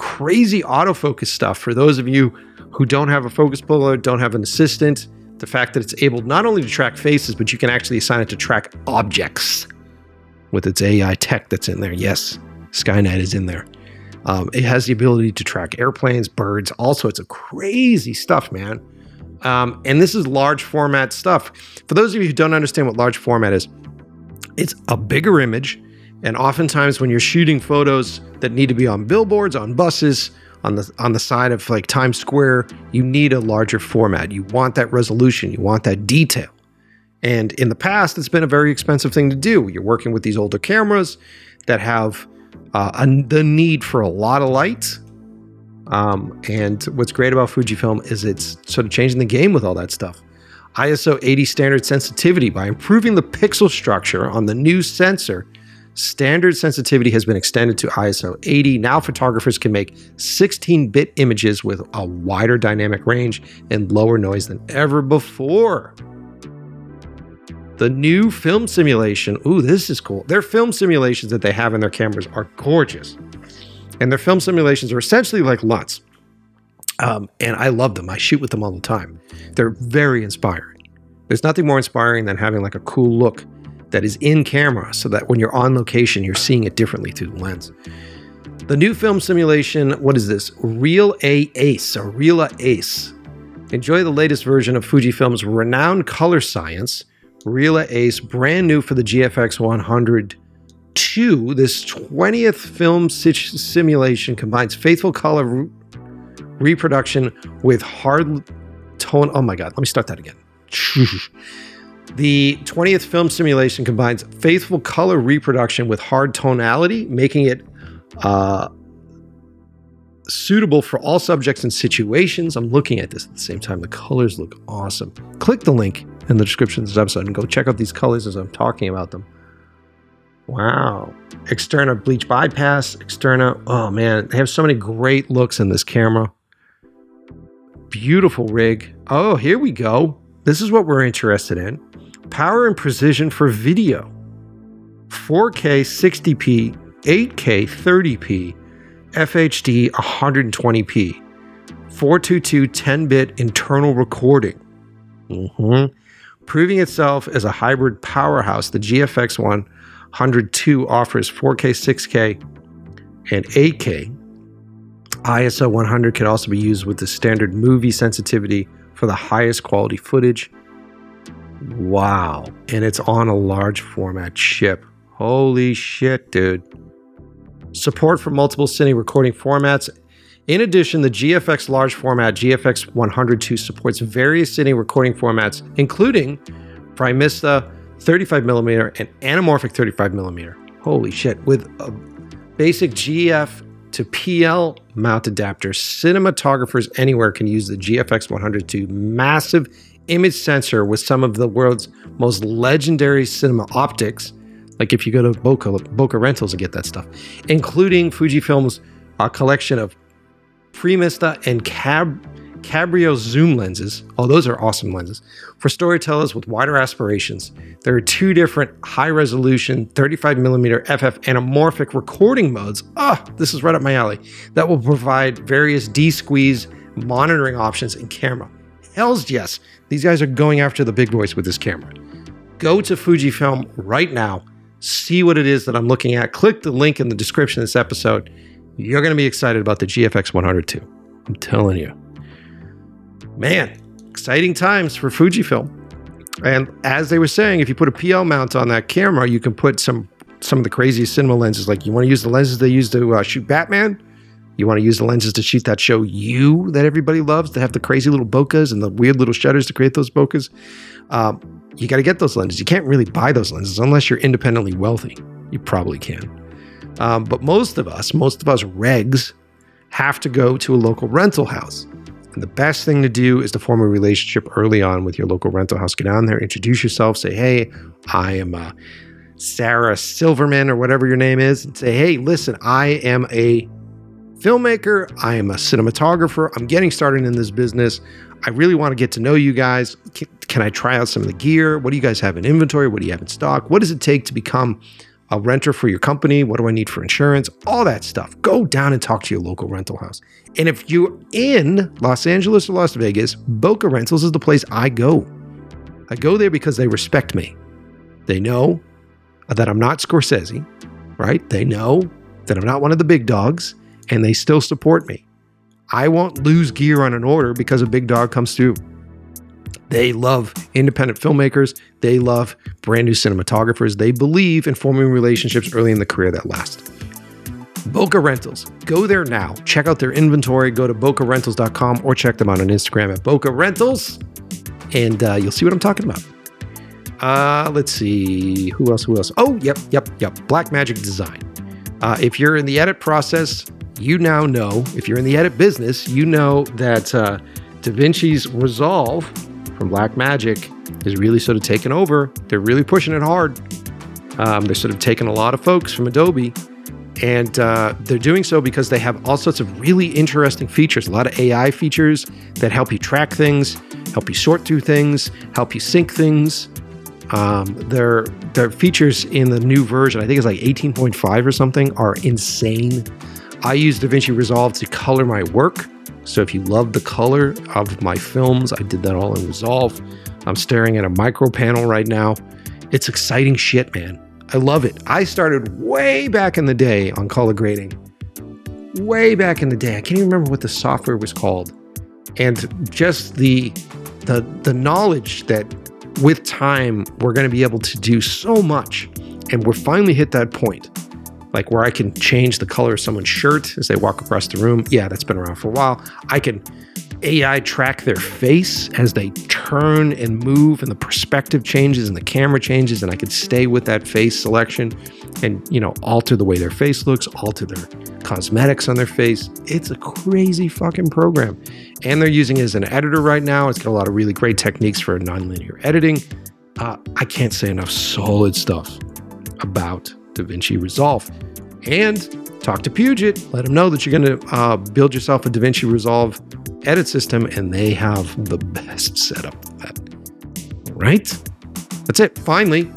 crazy autofocus stuff for those of you who don't have a focus puller, don't have an assistant. The fact that it's able not only to track faces, but you can actually assign it to track objects with its AI tech that's in there. Yes, Skynet is in there. Um, it has the ability to track airplanes, birds, all sorts of crazy stuff, man. Um, and this is large format stuff. For those of you who don't understand what large format is, it's a bigger image and oftentimes, when you're shooting photos that need to be on billboards, on buses, on the on the side of like Times Square, you need a larger format. You want that resolution. You want that detail. And in the past, it's been a very expensive thing to do. You're working with these older cameras that have uh, a, the need for a lot of light. Um, and what's great about Fujifilm is it's sort of changing the game with all that stuff. ISO 80 standard sensitivity by improving the pixel structure on the new sensor Standard sensitivity has been extended to ISO 80. Now photographers can make 16 bit images with a wider dynamic range and lower noise than ever before. The new film simulation, ooh, this is cool. Their film simulations that they have in their cameras are gorgeous. And their film simulations are essentially like LUTs. Um, and I love them. I shoot with them all the time. They're very inspiring. There's nothing more inspiring than having like a cool look that is in camera so that when you're on location, you're seeing it differently through the lens. The new film simulation, what is this? Real A Ace, or Reala Ace. Enjoy the latest version of Fujifilm's renowned color science, Reala Ace, brand new for the GFX 102. This 20th film simulation combines faithful color re- reproduction with hard tone. Oh my God, let me start that again. The 20th film simulation combines faithful color reproduction with hard tonality, making it uh, suitable for all subjects and situations. I'm looking at this at the same time. The colors look awesome. Click the link in the description of this episode and go check out these colors as I'm talking about them. Wow. Eterna bleach bypass, Eterna. Oh man, they have so many great looks in this camera. Beautiful rig. Oh, here we go. This is what we're interested in power and precision for video 4K 60p, 8K 30p, FHD 120p, 422 10 bit internal recording. Mm-hmm. Proving itself as a hybrid powerhouse, the GFX 102 offers 4K, 6K, and 8K. ISO 100 can also be used with the standard movie sensitivity for the highest quality footage. Wow. And it's on a large format chip. Holy shit, dude. Support for multiple cine recording formats. In addition, the GFX large format GFX 102 supports various cine recording formats, including Premista 35mm and anamorphic 35mm. Holy shit. With a basic GF to PL mount adapter, cinematographers anywhere can use the GFX 102 massive image sensor with some of the world's most legendary cinema optics. Like if you go to Bokeh, Bokeh Rentals and get that stuff, including Fujifilm's uh, collection of Premista and Cab Cabrio zoom lenses. Oh, those are awesome lenses. For storytellers with wider aspirations, there are two different high resolution 35mm FF anamorphic recording modes. Ah, this is right up my alley. That will provide various D squeeze monitoring options in camera. Hells yes, these guys are going after the big boys with this camera. Go to Fujifilm right now, see what it is that I'm looking at. Click the link in the description of this episode you're going to be excited about the GFX 100 too. I'm telling you. Man, exciting times for Fujifilm. And as they were saying, if you put a PL mount on that camera, you can put some some of the craziest cinema lenses. Like you want to use the lenses they use to uh, shoot Batman. You want to use the lenses to shoot that show you that everybody loves, that have the crazy little bokehs and the weird little shutters to create those bokehs. Um, you got to get those lenses. You can't really buy those lenses unless you're independently wealthy. You probably can. Um, but most of us, most of us regs, have to go to a local rental house. And the best thing to do is to form a relationship early on with your local rental house. Get on there, introduce yourself, say, hey, I am uh, Sarah Silverman or whatever your name is, and say, hey, listen, I am a filmmaker, I am a cinematographer, I'm getting started in this business. I really want to get to know you guys. Can, can I try out some of the gear? What do you guys have in inventory? What do you have in stock? What does it take to become a renter for your company? What do I need for insurance? All that stuff. Go down and talk to your local rental house. And if you're in Los Angeles or Las Vegas, Bokeh Rentals is the place I go. I go there because they respect me. They know that I'm not Scorsese, right? They know that I'm not one of the big dogs, and they still support me. I won't lose gear on an order because a big dog comes through. They love independent filmmakers. They love brand new cinematographers. They believe in forming relationships early in the career that last. Bokeh Rentals. Go there now. Check out their inventory. Go to bokehrentals.com or check them out on Instagram at Bokeh Rentals, and uh, you'll see what I'm talking about. Uh, let's see. Who else? Who else? Oh, yep, yep, yep. Blackmagic Design. Uh, if you're in the edit process, you now know. If you're in the edit business, you know that uh, DaVinci's Resolve from Blackmagic is really sort of taking over. They're really pushing it hard. Um, they're sort of taking a lot of folks from Adobe and uh, they're doing so because they have all sorts of really interesting features, a lot of AI features that help you track things, help you sort through things, help you sync things. Um, their their features in the new version, I think it's like 18.5 or something, are insane. I use DaVinci Resolve to color my work. So if you love the color of my films, I did that all in Resolve. I'm staring at a micro panel right now. It's exciting shit, man. I love it. I started way back in the day on color grading. Way back in the day. I can't even remember what the software was called. And just the the the knowledge that with time we're going to be able to do so much and we're finally hit that point like where I can change the color of someone's shirt as they walk across the room. Yeah, that's been around for a while. I can AI track their face as they turn and move and the perspective changes and the camera changes and I can stay with that face selection and you know alter the way their face looks, alter their cosmetics on their face. It's a crazy fucking program. And they're using it as an editor right now. It's got a lot of really great techniques for nonlinear editing. Uh, I can't say enough solid stuff about DaVinci Resolve. And talk to Puget. Let them know that you're going to uh, build yourself a DaVinci Resolve edit system, and they have the best setup for that. Right? That's it. Finally,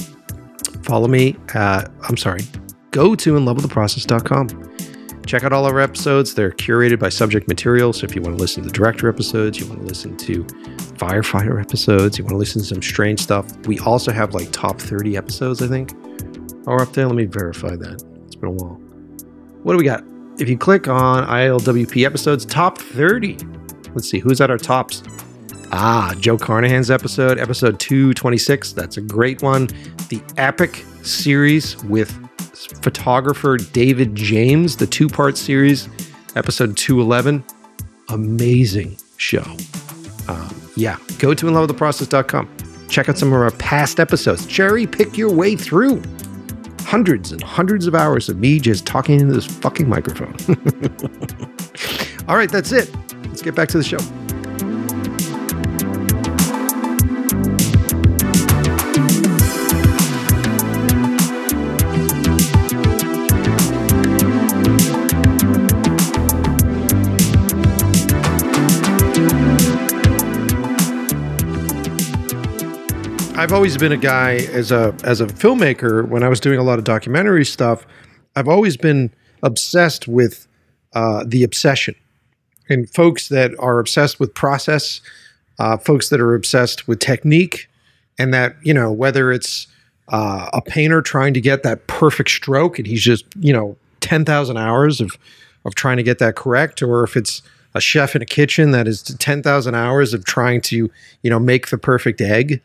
follow me. At, I'm sorry. Go to inlovewiththeprocess.com. Check out all our episodes. They're curated by subject material. So if you want to listen to the director episodes, you want to listen to firefighter episodes, you want to listen to some strange stuff. We also have like top 30 episodes, I think, are up there. Let me verify that. It's been a while. What do we got? If you click on ILWP episodes, top 30. Let's see, who's at our tops? Ah, Joe Carnahan's episode, episode 226. That's a great one. The Epic series with photographer David James, the two part series, episode 211. Amazing show. Um, yeah, go to inlovewiththeprocess.com. Check out some of our past episodes. Cherry pick your way through hundreds and hundreds of hours of me just talking into this fucking microphone. All right, that's it. Let's get back to the show. I've always been a guy as a as a filmmaker when I was doing a lot of documentary stuff. I've always been obsessed with uh, the obsession and folks that are obsessed with process, uh, folks that are obsessed with technique, and that you know whether it's uh, a painter trying to get that perfect stroke and he's just you know ten thousand hours of of trying to get that correct, or if it's a chef in a kitchen that is 10,000 hours of trying to, you know, make the perfect egg,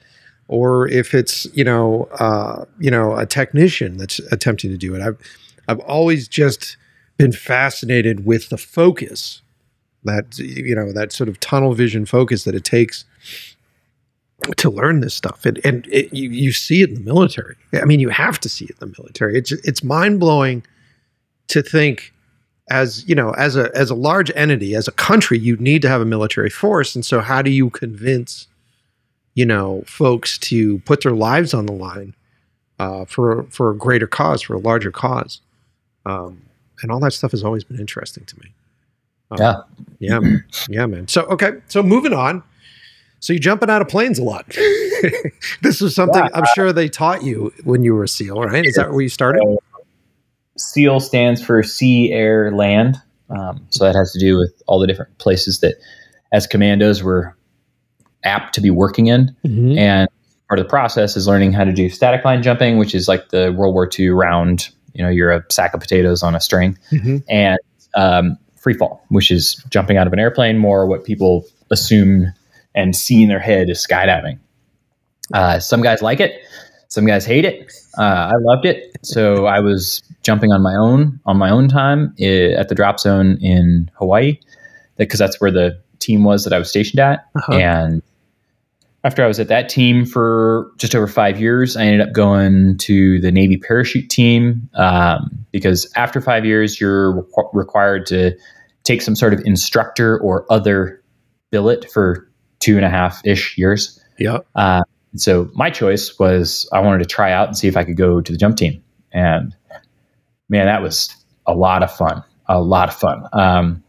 or if it's, you know, uh, you know, a technician that's attempting to do it. I've, I've always just been fascinated with the focus that, you know, that sort of tunnel vision focus that it takes to learn this stuff. And, it, you, you see it in the military. I mean, you have to see it in the military. It's, it's mind blowing to think as you know as a as a large entity as a country you need to have a military force and so how do you convince you know folks to put their lives on the line uh, for for a greater cause for a larger cause. Um, and all that stuff has always been interesting to me. Um, yeah. Yeah man. yeah man. So okay. So moving on. So you're jumping out of planes a lot. This is something yeah. i'm sure they taught you when you were a seal right? Is that where you started? SEAL stands for Sea, Air, Land. Um, so that has to do with all the different places that, as commandos, we're apt to be working in. Mm-hmm. And part of the process is learning how to do static line jumping, which is like the World War II round. You know, you're a sack of potatoes on a string, mm-hmm. and um, free fall, which is jumping out of an airplane. More what people assume and see in their head is skydiving. Uh, some guys like it, some guys hate it. Uh, I loved it, so I was jumping on my own on my own time eh, at the drop zone in Hawaii because that's where the team was that I was stationed at. Uh-huh. And after I was at that team for just over five years, I ended up going to the Navy parachute team um, because after five years, you're requ- required to take some sort of instructor or other billet for two and a half ish years. Yeah. Uh, so my choice was I wanted to try out and see if I could go to the jump team. And man, that was a lot of fun. A lot of fun. Um,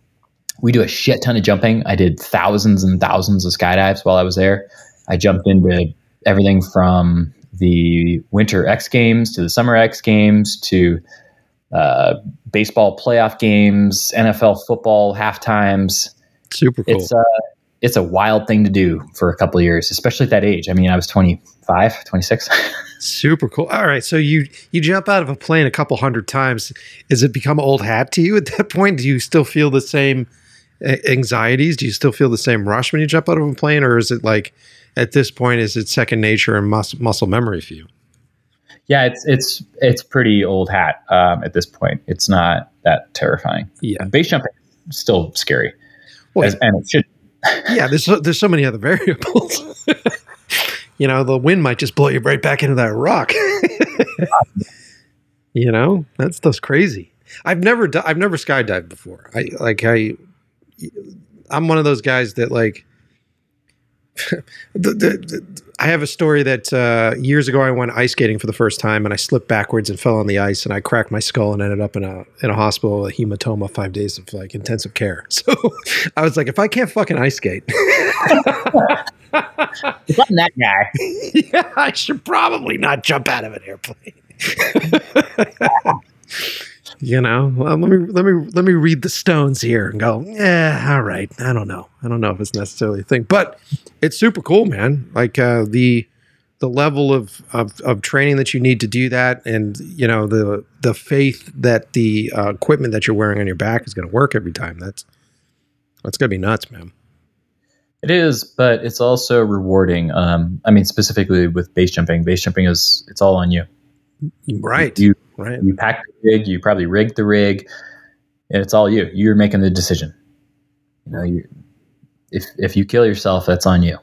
we do a shit ton of jumping. I did thousands and thousands of skydives while I was there. I jumped into everything from the winter X Games to the summer X Games to uh, baseball playoff games, NFL football half times. Super cool. It's uh, it's a wild thing to do for a couple years, especially at that age. I mean, I was 25, 26. Super cool. All right, so you you jump out of a plane a couple hundred times. Is it become old hat to you at that point? Do you still feel the same anxieties? Do you still feel the same rush when you jump out of a plane, or is it like at this point is it second nature and mus- muscle memory for you? Yeah, it's it's it's pretty old hat um, at this point. It's not that terrifying. Yeah, base jumping is still scary, well, As, and it should. yeah, there's so, there's so many other variables you know, the wind might just blow you right back into that rock. you know, that stuff's crazy. I've never I've never skydived before. I like I I'm one of those guys that like the, the, the, I have a story that uh, years ago I went ice skating for the first time and I slipped backwards and fell on the ice and I cracked my skull and ended up in a in a hospital, a hematoma, five days of like intensive care. So I was like, if I can't fucking ice skate, I'm that guy. yeah, I should probably not jump out of an airplane. You know, well, let me let me let me read the stones here and go. Yeah, all right. I don't know. I don't know if it's necessarily a thing, but it's super cool, man. Like uh, the the level of, of of training that you need to do that, and you know the the faith that the uh, equipment that you're wearing on your back is going to work every time. That's that's gonna be nuts, man. It is, but it's also rewarding. Um, I mean, specifically with base jumping, base jumping is it's all on you. Right. You right. You pack the rig. You probably rigged the rig, and it's all you. You're making the decision. You know, you if if you kill yourself, that's on you.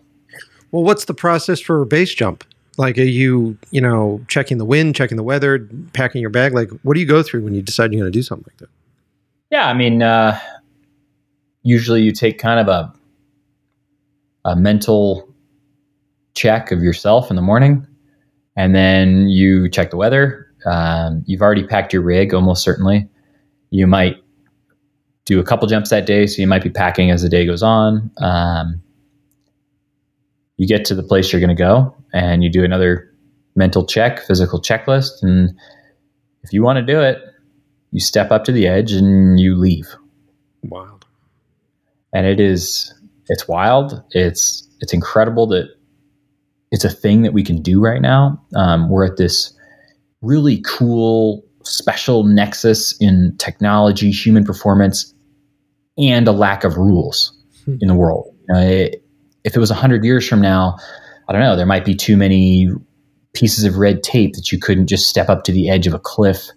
Well, what's the process for a base jump? Like, are you you know checking the wind, checking the weather, packing your bag? Like, what do you go through when you decide you're going to do something like that? Yeah, I mean, uh, usually you take kind of a a mental check of yourself in the morning, and then you check the weather. Um, you've already packed your rig, almost certainly. You might do a couple jumps that day, so you might be packing as the day goes on. Um, you get to the place you're going to go, and you do another mental check, physical checklist, and if you want to do it, you step up to the edge and you leave. Wild. And it is it's wild. It's it's incredible that it's a thing that we can do right now. Um, we're at this really cool special nexus in technology, human performance, and a lack of rules hmm. in the world. You know, it, if it was 100 years from now, I don't know, there might be too many pieces of red tape that you couldn't just step up to the edge of a cliff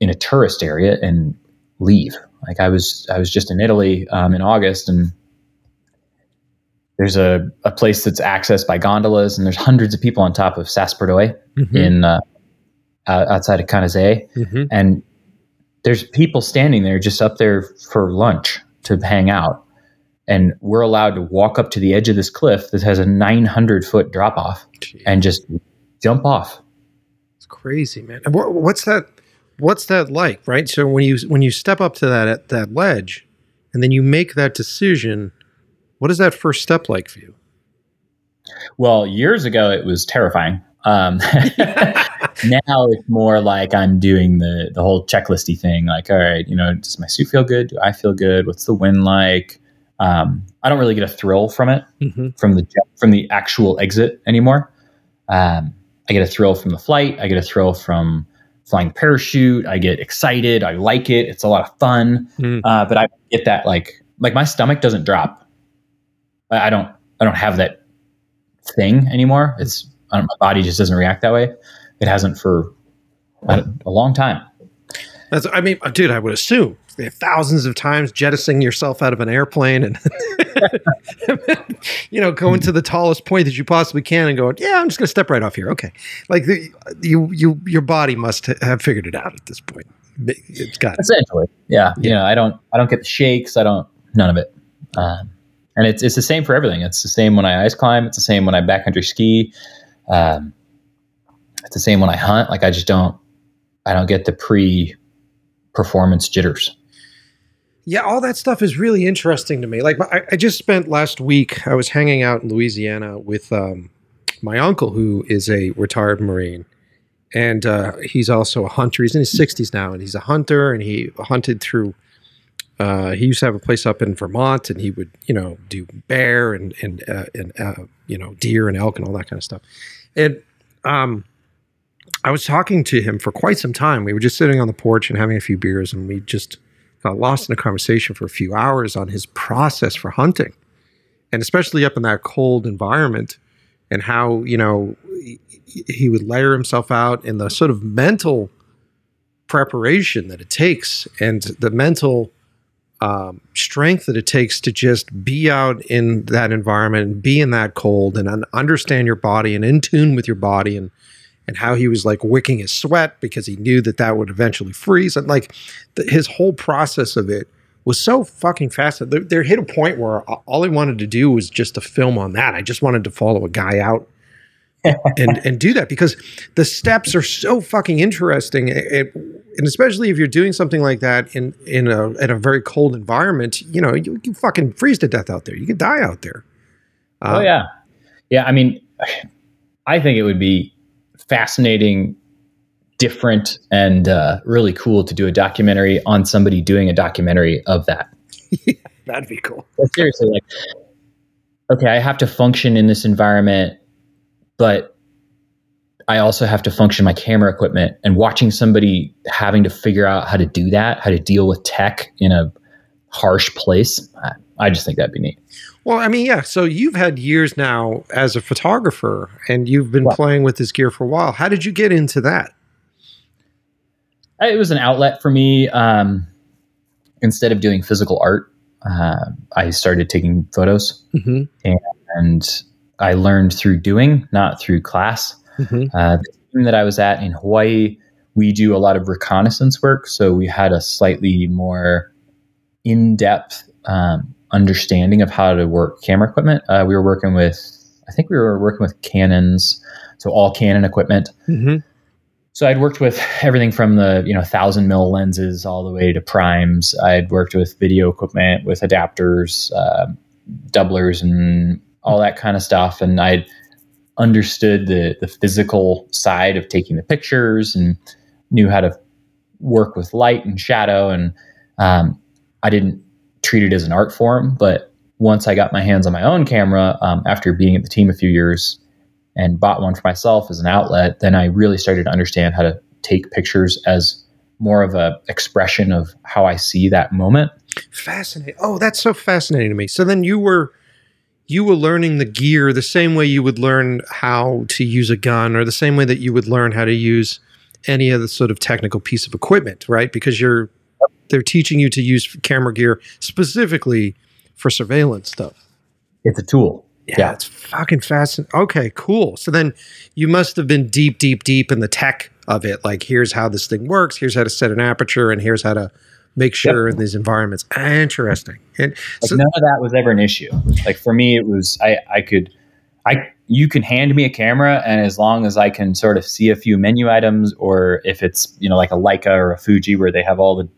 in a tourist area and leave. Like I was, I was just in Italy um, in August, and there's a, a place that's accessed by gondolas, and there's hundreds of people on top of Sass Pordoi mm-hmm. in uh, outside of Canazei, mm-hmm. and there's people standing there just up there for lunch to hang out, and we're allowed to walk up to the edge of this cliff that has a 900 foot drop off and just jump off. It's crazy, man. And what, what's that? What's that like, right? So when you when you step up to that that ledge, and then you make that decision, what is that first step like for you? Well, years ago it was terrifying. Um, now it's more like I'm doing the the whole checklisty thing. Like, all right, you know, does my suit feel good? Do I feel good? What's the wind like? Um, I don't really get a thrill from it, mm-hmm. from the from the actual exit anymore. Um, I get a thrill from the flight. I get a thrill from flying parachute. I get excited. I like it. It's a lot of fun. Mm. Uh, but I get that like like my stomach doesn't drop. I, don't I don't have that thing anymore. It's my body just doesn't react that way. It hasn't for a, a long time. That's I mean, dude, I would assume thousands of times jettisoning yourself out of an airplane and you know going to the tallest point that you possibly can and going yeah i'm just going to step right off here okay like the, you you your body must have figured it out at this point it's got essentially yeah. yeah you know i don't i don't get the shakes i don't none of it um, and it's it's the same for everything it's the same when i ice climb it's the same when i backcountry ski um, it's the same when i hunt like i just don't i don't get the pre performance jitters yeah, all that stuff is really interesting to me. Like, I, I just spent last week, I was hanging out in Louisiana with um, my uncle, who is a retired Marine. And uh, he's also a hunter. He's in his 60s now, and he's a hunter, and he hunted through. Uh, he used to have a place up in Vermont, and he would, you know, do bear and and uh, and uh, you know deer and elk and all that kind of stuff. And um, I was talking to him for quite some time. We were just sitting on the porch and having a few beers, and we just got lost in a conversation for a few hours on his process for hunting, and especially up in that cold environment, and how you know he would layer himself out in the sort of mental preparation that it takes and the mental um, strength that it takes to just be out in that environment and be in that cold and understand your body and in tune with your body and and how he was like wicking his sweat because he knew that that would eventually freeze. And like the, his whole process of it was so fucking fast. There, there hit a point where all I wanted to do was just to film on that. I just wanted to follow a guy out and and do that because the steps are so fucking interesting. It, and especially if you're doing something like that in in a in a very cold environment, you know, you can fucking freeze to death out there. You could die out there. Uh, oh yeah, yeah. I mean, I think it would be fascinating, different, and uh, really cool to do a documentary on somebody doing a documentary of that. yeah, that'd be cool. But seriously, like, okay, I have to function in this environment, but I also have to function my camera equipment and watching somebody having to figure out how to do that, how to deal with tech in a harsh place. I, I just think that'd be neat. Well, I mean, yeah. So you've had years now as a photographer, and you've been playing with this gear for a while. How did you get into that? It was an outlet for me. Um, instead of doing physical art, uh, I started taking photos, mm-hmm. and, and, I learned through doing, not through class. Mm-hmm. Uh, the team that I was at in Hawaii, we do a lot of reconnaissance work, so we had a slightly more in-depth um, understanding of how to work camera equipment. Uh, we were working with, I think we were working with Canons, so all Canon equipment. Mm-hmm. So I'd worked with everything from the you know thousand mil lenses all the way to primes. I'd worked with video equipment with adapters, uh, doublers, and all that kind of stuff. And I'd understood the the physical side of taking the pictures and knew how to work with light and shadow. And um, I didn't treat it as an art form. But once I got my hands on my own camera, um, after being at the team a few years and bought one for myself as an outlet, then I really started to understand how to take pictures as more of a expression of how I see that moment. Fascinating. Oh, that's so fascinating to me. So then you were you were learning the gear the same way you would learn how to use a gun or the same way that you would learn how to use any other sort of technical piece of equipment, right? Because you're they're teaching you to use camera gear specifically for surveillance stuff. It's a tool. Yeah, yeah. it's fucking fascinating. Okay, cool. So then you must have been deep, deep, deep in the tech of it. Like, here's how this thing works. Here's how to set an aperture, and here's how to make sure yep. in these environments. Interesting. And like so, none of that was ever an issue. Like for me, it was I I could I you can hand me a camera, and as long as I can sort of see a few menu items, or if it's you know like a Leica or a Fuji where they have all the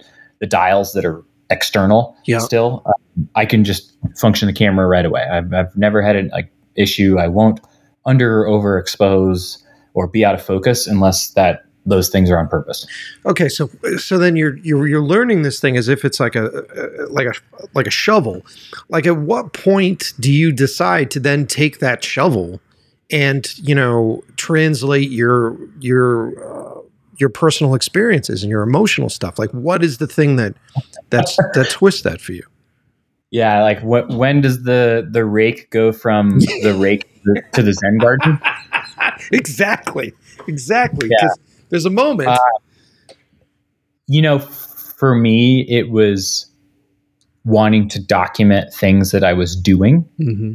the dials that are external yeah. still, um, I can just function the camera right away. I've, I've never had an like, issue. I won't under or overexpose or be out of focus unless that those things are on purpose. Okay, so so then you're you're you're learning this thing as if it's like a, like a like a shovel. Like at what point do you decide to then take that shovel and you know translate your your uh, your personal experiences and your emotional stuff? Like what is the thing that that's that twists that for you? Yeah, like what? When does the the rake go from the rake to the Zen garden? exactly, exactly. Yeah. There's a moment. Uh, you know, for me, it was wanting to document things that I was doing. Mm-hmm.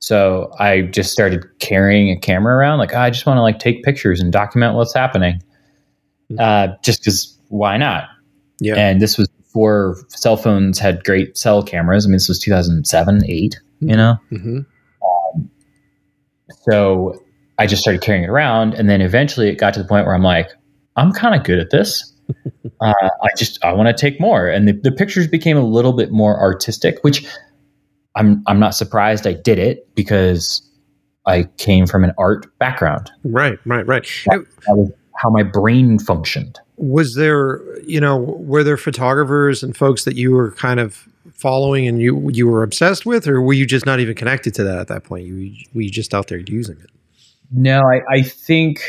So I just started carrying a camera around, like oh, I just want to like take pictures and document what's happening. Mm-hmm. Uh, just because why not? Yeah. And this was before cell phones had great cell cameras. I mean, this was 2007, 8, mm-hmm. you know? Um, so I just started carrying it around. And then eventually it got to the point where I'm like, I'm kind of good at this. uh, I just, I want to take more. And the, the pictures became a little bit more artistic, which I'm, I'm not surprised I did it because I came from an art background. Right, right, right. That, that was how my brain functioned was there you know were there photographers and folks that you were kind of following and you you were obsessed with or were you just not even connected to that at that point you were you just out there using it no i i think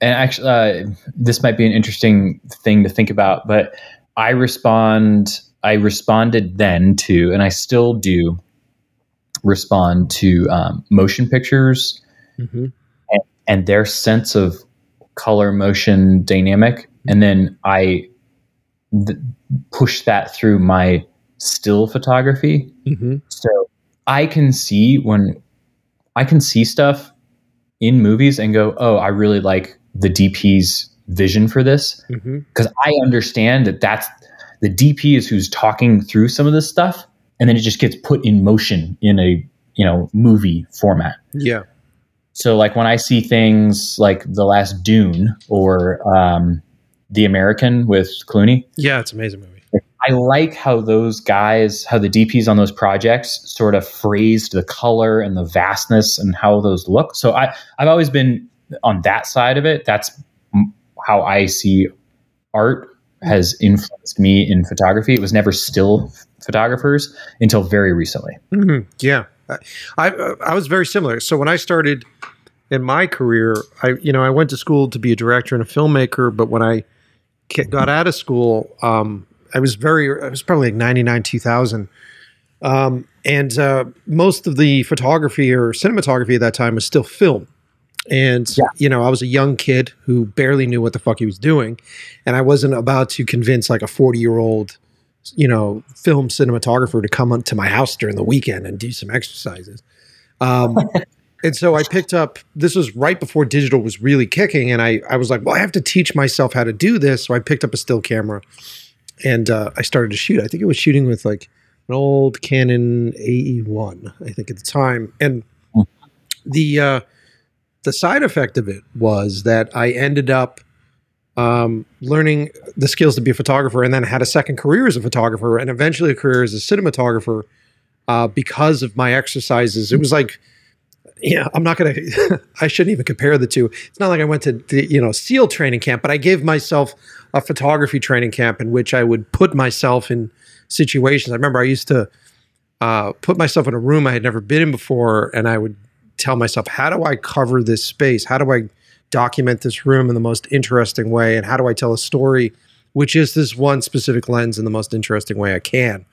and actually uh, this might be an interesting thing to think about but i respond i responded then to and i still do respond to um, motion pictures mm-hmm. and, and their sense of color motion dynamic and then i th- push that through my still photography mm-hmm. so i can see when i can see stuff in movies and go oh i really like the dp's vision for this because mm-hmm. i understand that that's the dp is who's talking through some of this stuff and then it just gets put in motion in a you know movie format yeah so like when I see things like the last Dune or um, The American with Clooney. Yeah, it's amazing movie. I like how those guys, how the DPs on those projects sort of phrased the color and the vastness and how those look. So I, I've always been on that side of it. That's how I see art has influenced me in photography. It was never still photographers until very recently. Mm-hmm. Yeah, I I was very similar. So when I started in my career, I you know I went to school to be a director and a filmmaker, but when I got out of school, um, I was very I was probably like ninety nine two thousand. Um, and uh, most of the photography or cinematography at that time was still film. And yeah. you know, I was a young kid who barely knew what the fuck he was doing, and I wasn't about to convince like a forty year old you know, film cinematographer to come to my house during the weekend and do some exercises. Um, and so I picked up, this was right before digital was really kicking. And I, I was like, well, I have to teach myself how to do this. So I picked up a still camera and uh, I started to shoot. I think it was shooting with like an old Canon AE1, I think at the time. And the, uh, the side effect of it was that I ended up um, learning the skills to be a photographer, and then had a second career as a photographer, and eventually a career as a cinematographer uh, because of my exercises. It was like, yeah, I'm not gonna. I shouldn't even compare the two. It's not like I went to the, you know SEAL training camp, but I gave myself a photography training camp in which I would put myself in situations. I remember I used to uh, put myself in a room I had never been in before, and I would tell myself, "How do I cover this space? How do I document this room in the most interesting way and how do I tell a story which is this one specific lens in the most interesting way I can.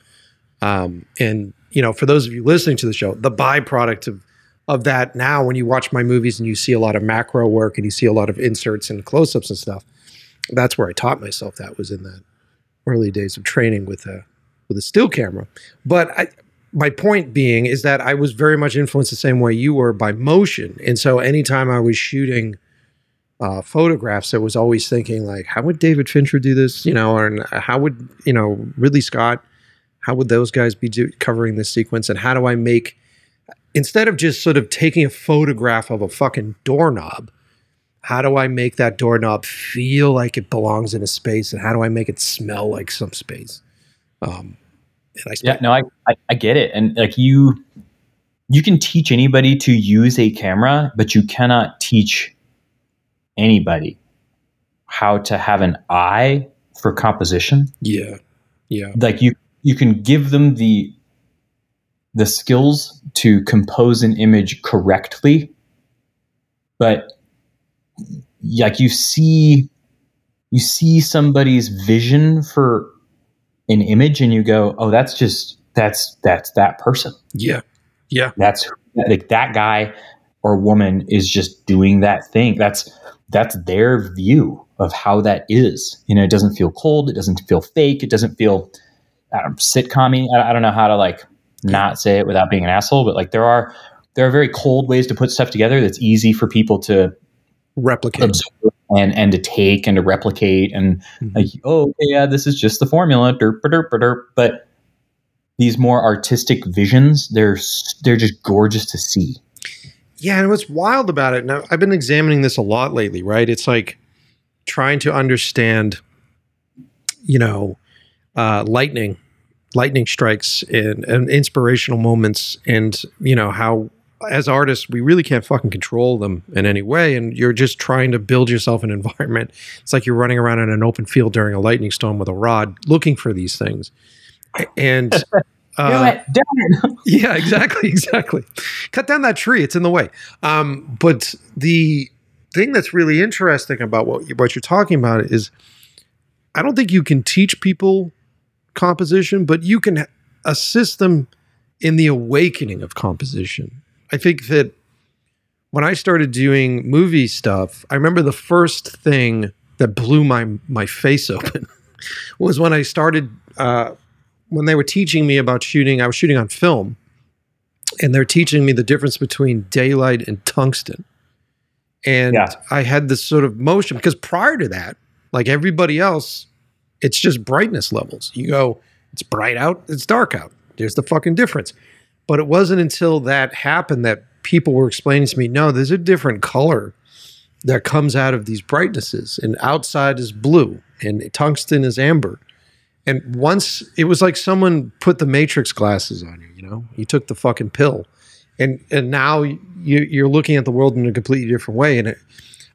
Um, and you know, for those of you listening to the show, the byproduct of of that now when you watch my movies and you see a lot of macro work and you see a lot of inserts and close-ups and stuff, that's where I taught myself that was in the early days of training with a with a still camera. But I my point being is that I was very much influenced the same way you were by motion. And so anytime I was shooting uh, photographs, I was always thinking like, how would David Fincher do this? You know, or how would, you know, Ridley Scott, how would those guys be do- covering this sequence? And how do I make, instead of just sort of taking a photograph of a fucking doorknob, how do I make that doorknob feel like it belongs in a space? And how do I make it smell like some space? Um, yeah, no, I, I, I get it. And like you, you can teach anybody to use a camera, but you cannot teach anybody how to have an eye for composition. Yeah. Yeah. Like you, you can give them the, the skills to compose an image correctly, but like you see, you see somebody's vision for an image and you go, oh, that's just that's that's that person. Yeah, yeah. That's like that guy or woman is just doing that thing. That's that's their view of how that is. You know, it doesn't feel cold. It doesn't feel fake. It doesn't feel um, sitcommy. I, I don't know how to like not say it without being an asshole, but like there are there are very cold ways to put stuff together that's easy for people to replicate. and and to take and to replicate and mm-hmm. like oh yeah this is just the formula derp, derp, derp, but these more artistic visions they're they're just gorgeous to see. Yeah and what's wild about it now i've been examining this a lot lately right? It's like trying to understand you know uh, lightning lightning strikes and, and inspirational moments and you know how as artists, we really can't fucking control them in any way. And you're just trying to build yourself an environment. It's like you're running around in an open field during a lightning storm with a rod looking for these things. And uh, Do it, do it. yeah, exactly, exactly. Cut down that tree; it's in the way. Um, but the thing that's really interesting about what what you're talking about is, I don't think you can teach people composition, but you can assist them in the awakening of composition. I think that when I started doing movie stuff, I remember the first thing that blew my my face open was when I started uh, when they were teaching me about shooting. I was shooting on film, and they're teaching me the difference between daylight and tungsten. And yeah. I had this sort of motion because prior to that, like everybody else, it's just brightness levels. You go, it's bright out, it's dark out. There's the fucking difference. But it wasn't until that happened that people were explaining to me, no, there's a different color that comes out of these brightnesses, and outside is blue, and tungsten is amber. And once it was like someone put the matrix glasses on you, you know, you took the fucking pill, and and now you, you're looking at the world in a completely different way. And it,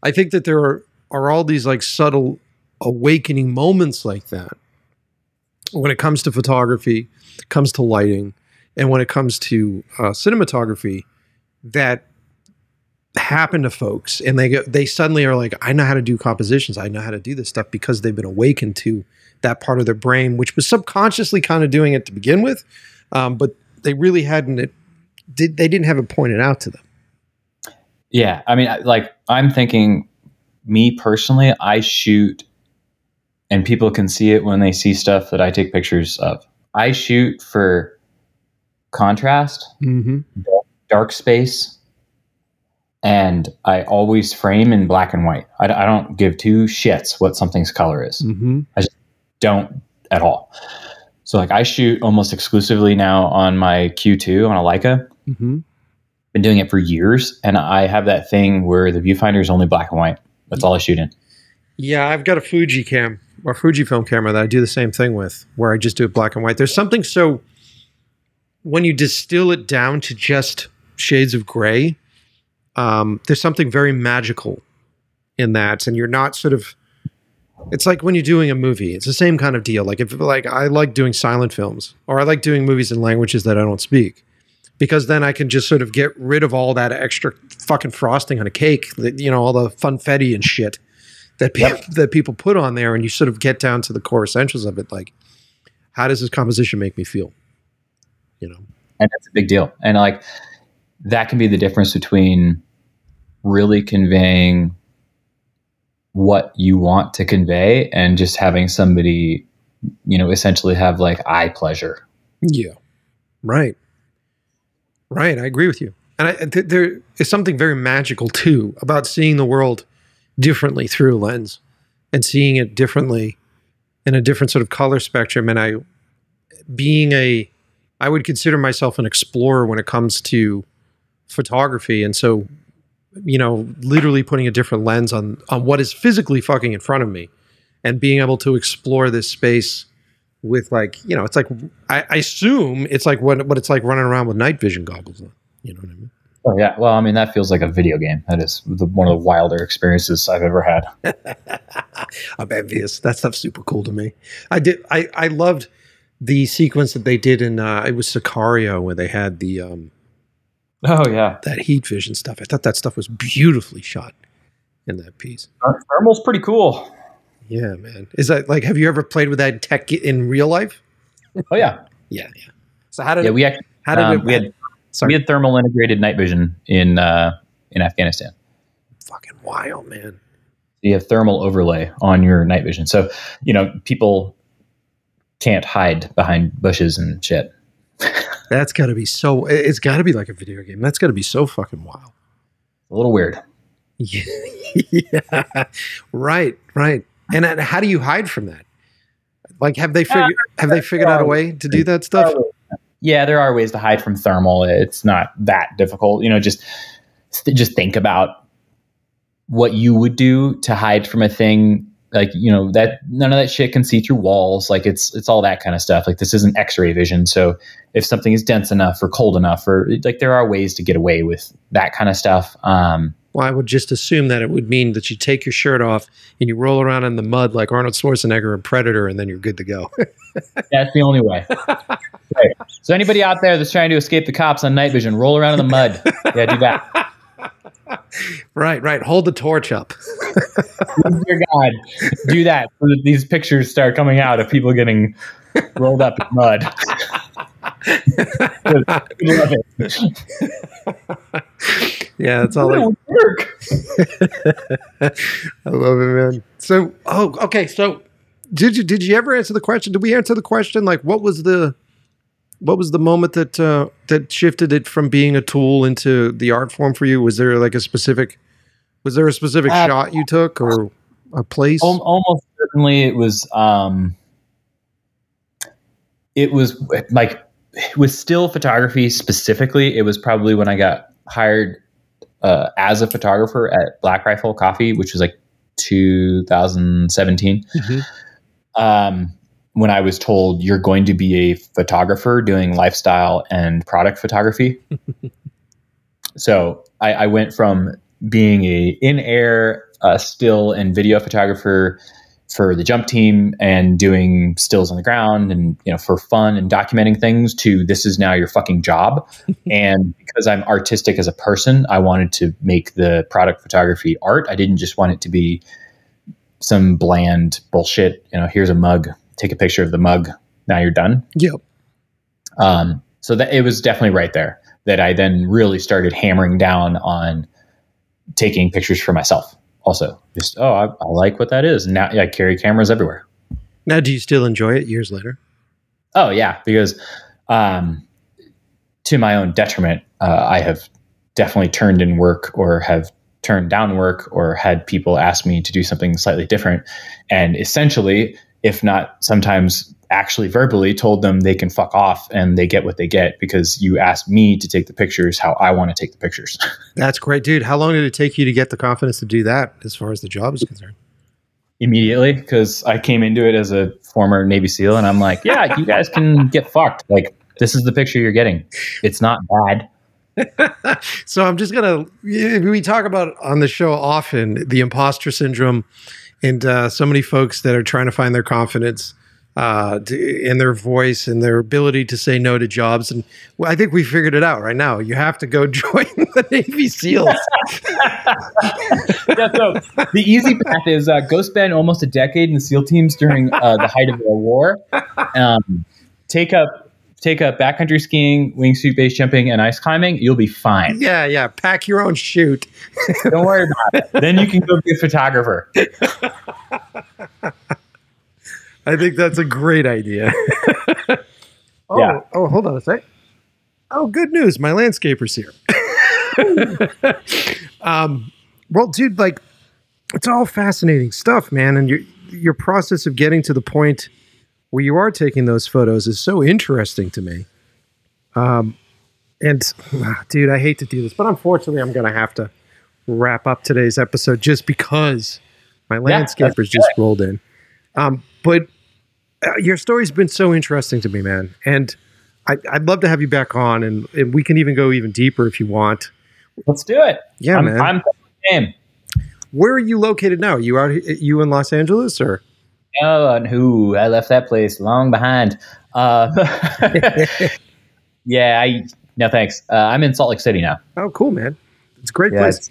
I think that there are are all these like subtle awakening moments like that when it comes to photography, comes to lighting, and when it comes to uh, cinematography, that happen to folks, and they they suddenly are like, I know how to do compositions. I know how to do this stuff because they've been awakened to that part of their brain, which was subconsciously kind of doing it to begin with, um, but they really hadn't. It did they didn't have it pointed out to them. Yeah, I mean, like I'm thinking, me personally, I shoot, and people can see it when they see stuff that I take pictures of. I shoot for contrast, mm-hmm. dark space, and I always frame in black and white. I, I don't give two shits what something's color is. Mm-hmm. I just don't at all. So like I shoot almost exclusively now on my Q2 on a Leica. Mm-hmm. Been doing it for years, and I have that thing where the viewfinder is only black and white. That's all I shoot in. Yeah, I've got a Fuji cam or Fujifilm camera that I do the same thing with, where I just do it black and white. There's something so when you distill it down to just shades of gray, um, there's something very magical in that, and you're not sort of. It's like when you're doing a movie. It's the same kind of deal. Like if like I like doing silent films, or I like doing movies in languages that I don't speak. because then I can just sort of get rid of all that extra fucking frosting on a cake, you know, all the funfetti and shit that pe- Yep. that people put on there, and you sort of get down to the core essentials of it. Like, how does this composition make me feel? You know, and that's a big deal and like that can be the difference between really conveying what you want to convey and just having somebody you know essentially have like eye pleasure yeah, right, right. I agree with you, and I, th- there is something very magical too about seeing the world differently through lens and seeing it differently in a different sort of color spectrum. And I, being a, I would consider myself an explorer when it comes to photography, and so, you know, literally putting a different lens on on what is physically fucking in front of me, and being able to explore this space with like, you know, it's like I, I assume it's like what what it's like running around with night vision goggles on. You know what I mean? Oh yeah well i mean that feels like a video game that is the, one of the wilder experiences i've ever had I'm envious. That stuff's super cool to me. I did. I I loved the sequence that they did in. Uh, it was Sicario where they had the um oh yeah that heat vision stuff. I thought that stuff was beautifully shot in that piece. thermal's pretty cool Yeah, man. Is that like? Have you ever played with that tech in real life? oh yeah Yeah, yeah. So how did yeah it, we actually how did um, it? we had sorry, we had thermal integrated night vision in uh in afghanistan fucking wild, man. you have thermal overlay on your night vision. So, you know, people can't hide behind bushes and shit. That's got to be so. it- It's got to be like a video game. That's got to be so fucking wild. A little weird. Yeah, yeah. right, right. And then how do you hide from that? Like, have they figured uh, have they uh, figured out a um, way to do that stuff? Yeah, there are ways to hide from thermal. It's not that difficult. You know, just just think about what you would do to hide from a thing. Like you know that none of that shit can see through walls. Like it's it's all that kind of stuff. Like this isn't x-ray vision. So if something is dense enough or cold enough or like there are ways to get away with that kind of stuff. Um Well, I would just assume that it would mean that you take your shirt off and you roll around in the mud like Arnold Schwarzenegger in Predator, and then you're good to go. That's the only way. Right. So anybody out there that's trying to escape the cops on night vision, roll around in the mud. Yeah, do that. right, right. Hold the torch up. Oh, dear God, do that so that these pictures start coming out of people getting rolled up in mud. Love it. yeah, that's all. I, It would work. I love it, man. So, oh, okay. So, did you did you ever answer the question? Did we answer the question? Like, what was the what was the moment that uh, that shifted it from being a tool into the art form for you? Was there like a specific was there a specific Uh, shot you took or a place? Almost certainly it was um it was like with still photography specifically it was probably when i got hired uh, as a photographer at black rifle coffee which was like 2017 Mhm. um, when i was told you're going to be a photographer doing lifestyle and product photography so I, I went from being a in-air uh, still and video photographer for the jump team and doing stills on the ground and you know for fun and documenting things to this is now your fucking job. And because i'm artistic as a person i wanted to make the product photography art. I didn't just want it to be some bland bullshit you know here's a mug. Take a picture of the mug. Now you're done. Yep. um, so that it was definitely right there that I then really started hammering down on taking pictures for myself. Also, just oh, I, I like what that is. Now I carry cameras everywhere. Now, do you still enjoy it years later? Oh yeah, because um, to my own detriment, uh, I have definitely turned in work or have turned down work or had people ask me to do something slightly different, and essentially, if not sometimes actually verbally, told them they can fuck off and they get what they get because you asked me to take the pictures how I want to take the pictures. That's great, dude. How long did it take you to get the confidence to do that as far as the job is concerned? Immediately, because I came into it as a former Navy SEAL, and I'm like, yeah, you guys can get fucked. Like, this is the picture you're getting. It's not bad. so I'm just gonna we talk about on the show often the imposter syndrome and uh, so many folks that are trying to find their confidence uh, d- in their voice and their ability to say no to jobs. And well, I think we figured it out right now. You have to go join the Navy SEALs. yeah, so the easy path is uh, go spend almost a decade in the SEAL teams during uh, the height of the war. Um, take up take up backcountry skiing, wingsuit base jumping, and ice climbing. You'll be fine. yeah, yeah. Pack your own chute. Don't worry about it. Then you can go be a photographer. I think that's a great idea. oh, Yeah. oh, hold on a sec. Oh, good news. My landscaper's here. um, well, dude, like it's all fascinating stuff, man. And your your process of getting to the point where you are taking those photos is so interesting to me. Um, and ah, dude, I hate to do this, but unfortunately, I'm gonna have to wrap up today's episode just because my Yeah, landscapers just rolled in. Um, but uh, your story's been so interesting to me, man, and I, I'd love to have you back on, and, and we can even go even deeper if you want. Let's do it. Yeah, I'm, man. I'm game. Where are you located now? Are you out? You in Los Angeles or? Oh, and who? I left that place long behind. Uh, yeah, I no thanks. Uh, I'm in Salt Lake City now. Oh, cool, man. It's a great Yeah, place.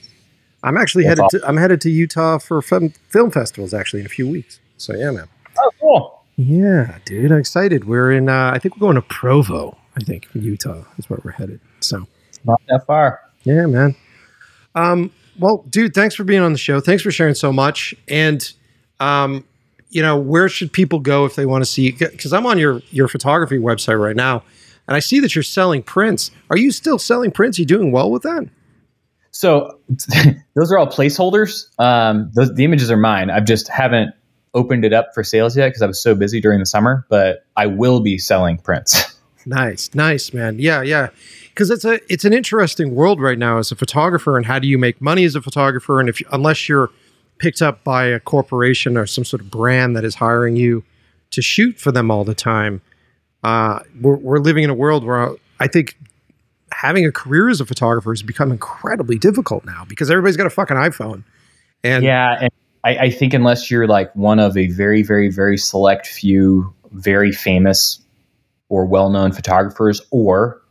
I'm actually headed. To, I'm headed to Utah for film, film festivals actually in a few weeks. So yeah, man. Oh, cool. Yeah, dude, I'm excited. We're in. Uh, I think we're going to Provo. I think Utah is where we're headed. So Not that far. yeah, man. Um, well, dude, thanks for being on the show. Thanks for sharing so much. And um, you know, where should people go if they want to see? Because I'm on your your photography website right now, and I see that you're selling prints. Are you still selling prints? Are you doing well with that? So those are all placeholders. Um, those, the images are mine. I've just haven't opened it up for sales yet because I was so busy during the summer. But I will be selling prints. Nice, nice, man. Yeah, yeah. Because it's a it's an interesting world right now as a photographer, and how do you make money as a photographer? And if unless you're picked up by a corporation or some sort of brand that is hiring you to shoot for them all the time, uh, we're we're living in a world where I think having a career as a photographer has become incredibly difficult now because everybody's got a fucking iPhone. And yeah, and I, I think unless you're like one of a very, very, very select few very famous or well-known photographers, or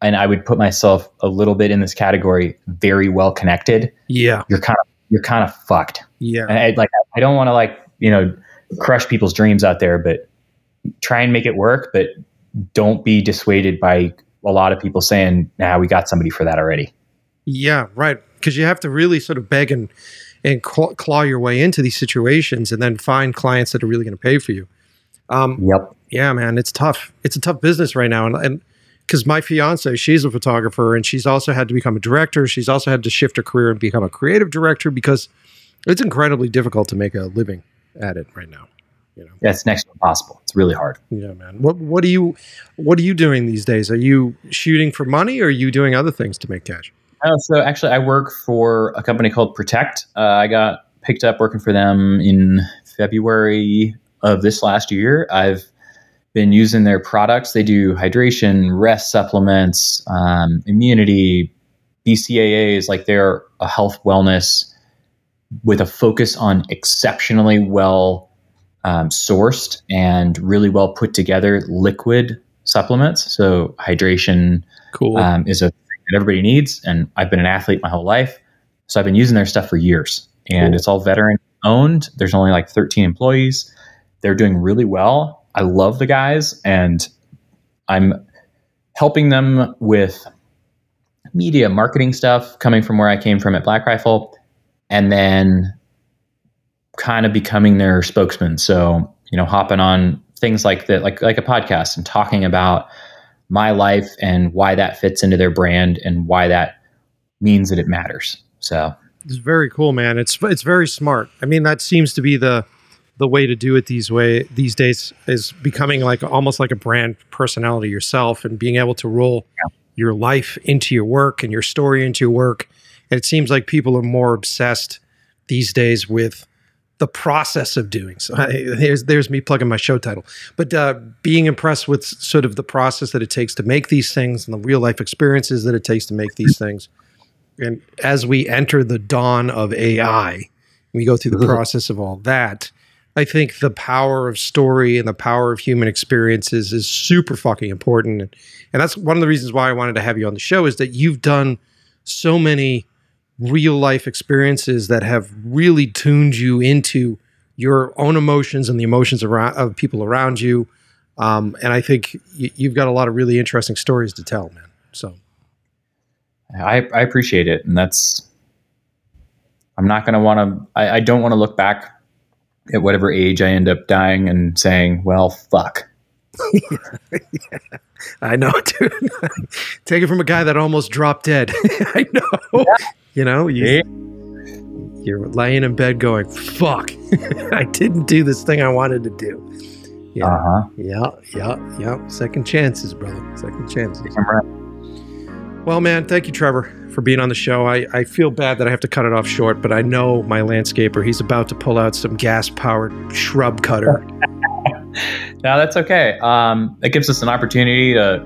and I would put myself a little bit in this category, very well connected. yeah, You're kind of you're kind of fucked. yeah, And I, like I don't want to like you know crush people's dreams out there, but try and make it work. But don't be dissuaded by a lot of people saying, "Nah, we got somebody for that already." Yeah, right. Because you have to really sort of beg and and claw, claw your way into these situations, and then find clients that are really going to pay for you. Um, Yep. yeah, man, it's tough. It's a tough business right now, and and because my fiance, she's a photographer, and she's also had to become a director. She's also had to shift her career and become a creative director because it's incredibly difficult to make a living at it right now. You know. That's next to impossible. It's really hard. Yeah, man. What what are you what are you doing these days? Are you shooting for money, or are you doing other things to make cash? Oh, so actually, I work for a company called Protekt. Uh, I got picked up working for them in February of this last year. I've been using their products. They do hydration, rest supplements, um, immunity, BCAAs. Like they're a health wellness with a focus on exceptionally well um, sourced and really well put together liquid supplements. So hydration Cool. um, is a that everybody needs. And I've been an athlete my whole life. So I've been using their stuff for years. And Cool. it's all veteran owned. There's only like 13 employees. They're doing really well. I love the guys and I'm helping them with media marketing stuff coming from where I came from at Black Rifle and then kind of becoming their spokesman. So, you know, hopping on things like that, like like a podcast and talking about my life and why that fits into their brand and why that means that it matters. So It's very cool, man. It's it's very smart. I mean, that seems to be the the way to do it these way these days is becoming like almost like a brand personality yourself and being able to roll your life into your work and your story into your work. And it seems like people are more obsessed these days with the process of doing so. There's there's me plugging my show title, but uh, being impressed with sort of the process that it takes to make these things and the real life experiences that it takes to make these things. And as we enter the dawn of AI, we go through the process of all that. I think the power of story and the power of human experiences is super fucking important. And that's one of the reasons why I wanted to have you on the show is that you've done so many real life experiences that have really tuned you into your own emotions and the emotions around, of people around you. Um, and I think y- you've got a lot of really interesting stories to tell, man. So I, I appreciate it. And that's, I'm not going to want to, I, I don't want to look back at whatever age I end up dying and saying, well, fuck. yeah, I know, dude. Take it from a guy that almost dropped dead. I know. Yeah. You know, you, you're laying in bed going, fuck, I didn't do this thing I wanted to do. Yeah. Uh-huh. Yeah. Yeah. Yeah. Second chances, brother. Second chances. Right. Well, man, thank you, Trevor for being on the show. I, I feel bad that I have to cut it off short, but I know my landscaper, he's about to pull out some gas powered shrub cutter. now, that's okay. Um, it gives us an opportunity to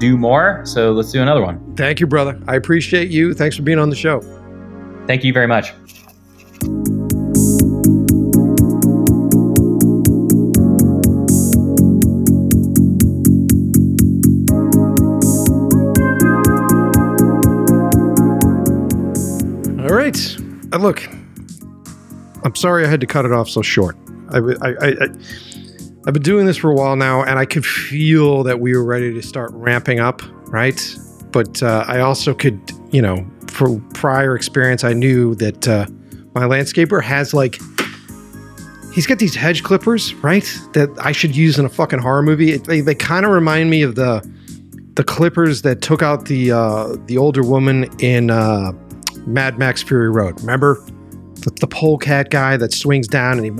do more. So let's do another one. Thank you, brother. I appreciate you. Thanks for being on the show. Thank you very much. All right. Uh, look, I'm sorry I had to cut it off so short. I, I, I, I've been doing this for a while now, and I could feel that we were ready to start ramping up, right? But uh, I also could, you know, for prior experience, I knew that uh, my landscaper has like he's got these hedge clippers, right? That I should use in a fucking horror movie. It, they they kind of remind me of the the clippers that took out the uh, the older woman in uh, Mad Max Fury Road. Remember the, the polecat guy that swings down and he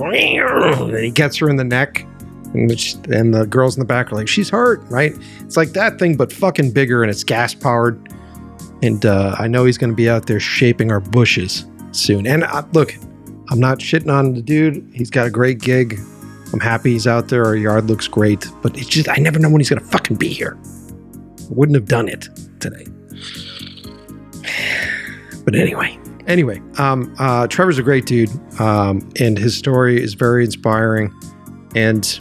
and he gets her in the neck, which, and the girls in the back are like, "She's hurt," right? It's like that thing, but fucking bigger, and it's gas powered. And uh, I know he's going to be out there shaping our bushes soon. And uh, look, I'm not shitting on the dude. He's got a great gig. I'm happy he's out there. Our yard looks great, but it's just I never know when he's going to fucking be here. Wouldn't have done it today. But anyway, anyway, um, uh, Trevor's a great dude, um, and his story is very inspiring. And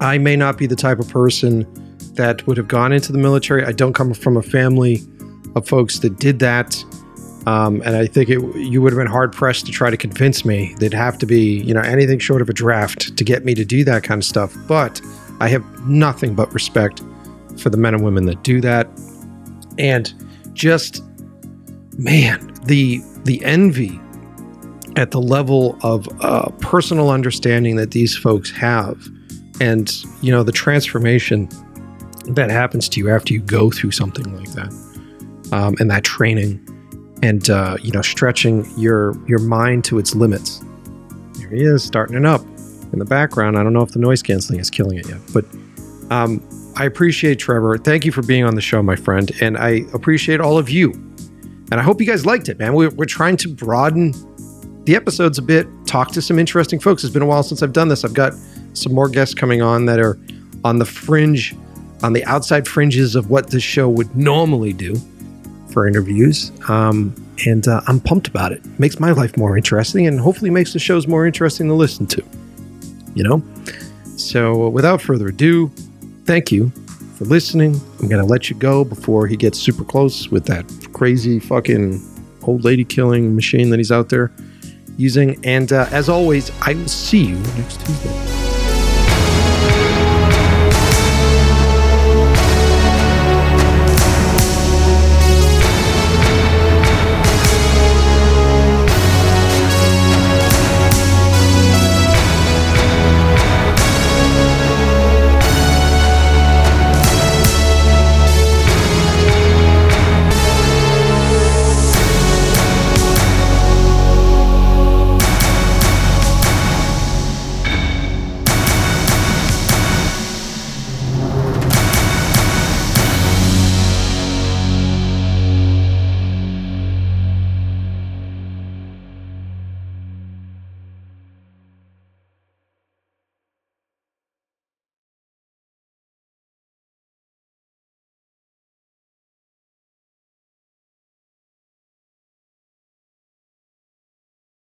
I may not be the type of person that would have gone into the military. I don't come from a family of folks that did that. Um, and I think it, you would have been hard pressed to try to convince me there'd have to be, you know, anything short of a draft to get me to do that kind of stuff. But I have nothing but respect for the men and women that do that. And just man, the the envy at the level of uh, personal understanding that these folks have, and you know the transformation that happens to you after you go through something like that, um, and that training, and uh, you know stretching your your mind to its limits. Here he is, starting it up in the background. I don't know if the noise canceling is killing it yet, but um, I appreciate Trevor. Thank you for being on the show, my friend, and I appreciate all of you and I hope you guys liked it, man. We're, we're trying to broaden the episodes a bit, talk to some interesting folks. It's been a while since I've done this. I've got some more guests coming on that are on the fringe, on the outside fringes of what this show would normally do for interviews. Um, and uh, I'm pumped about it. Makes my life more interesting and hopefully makes the shows more interesting to listen to. You know? So without further ado, thank you for listening. I'm going to let you go before he gets super close with that crazy fucking old lady killing machine that he's out there using. And uh, as always, I will see you next Tuesday.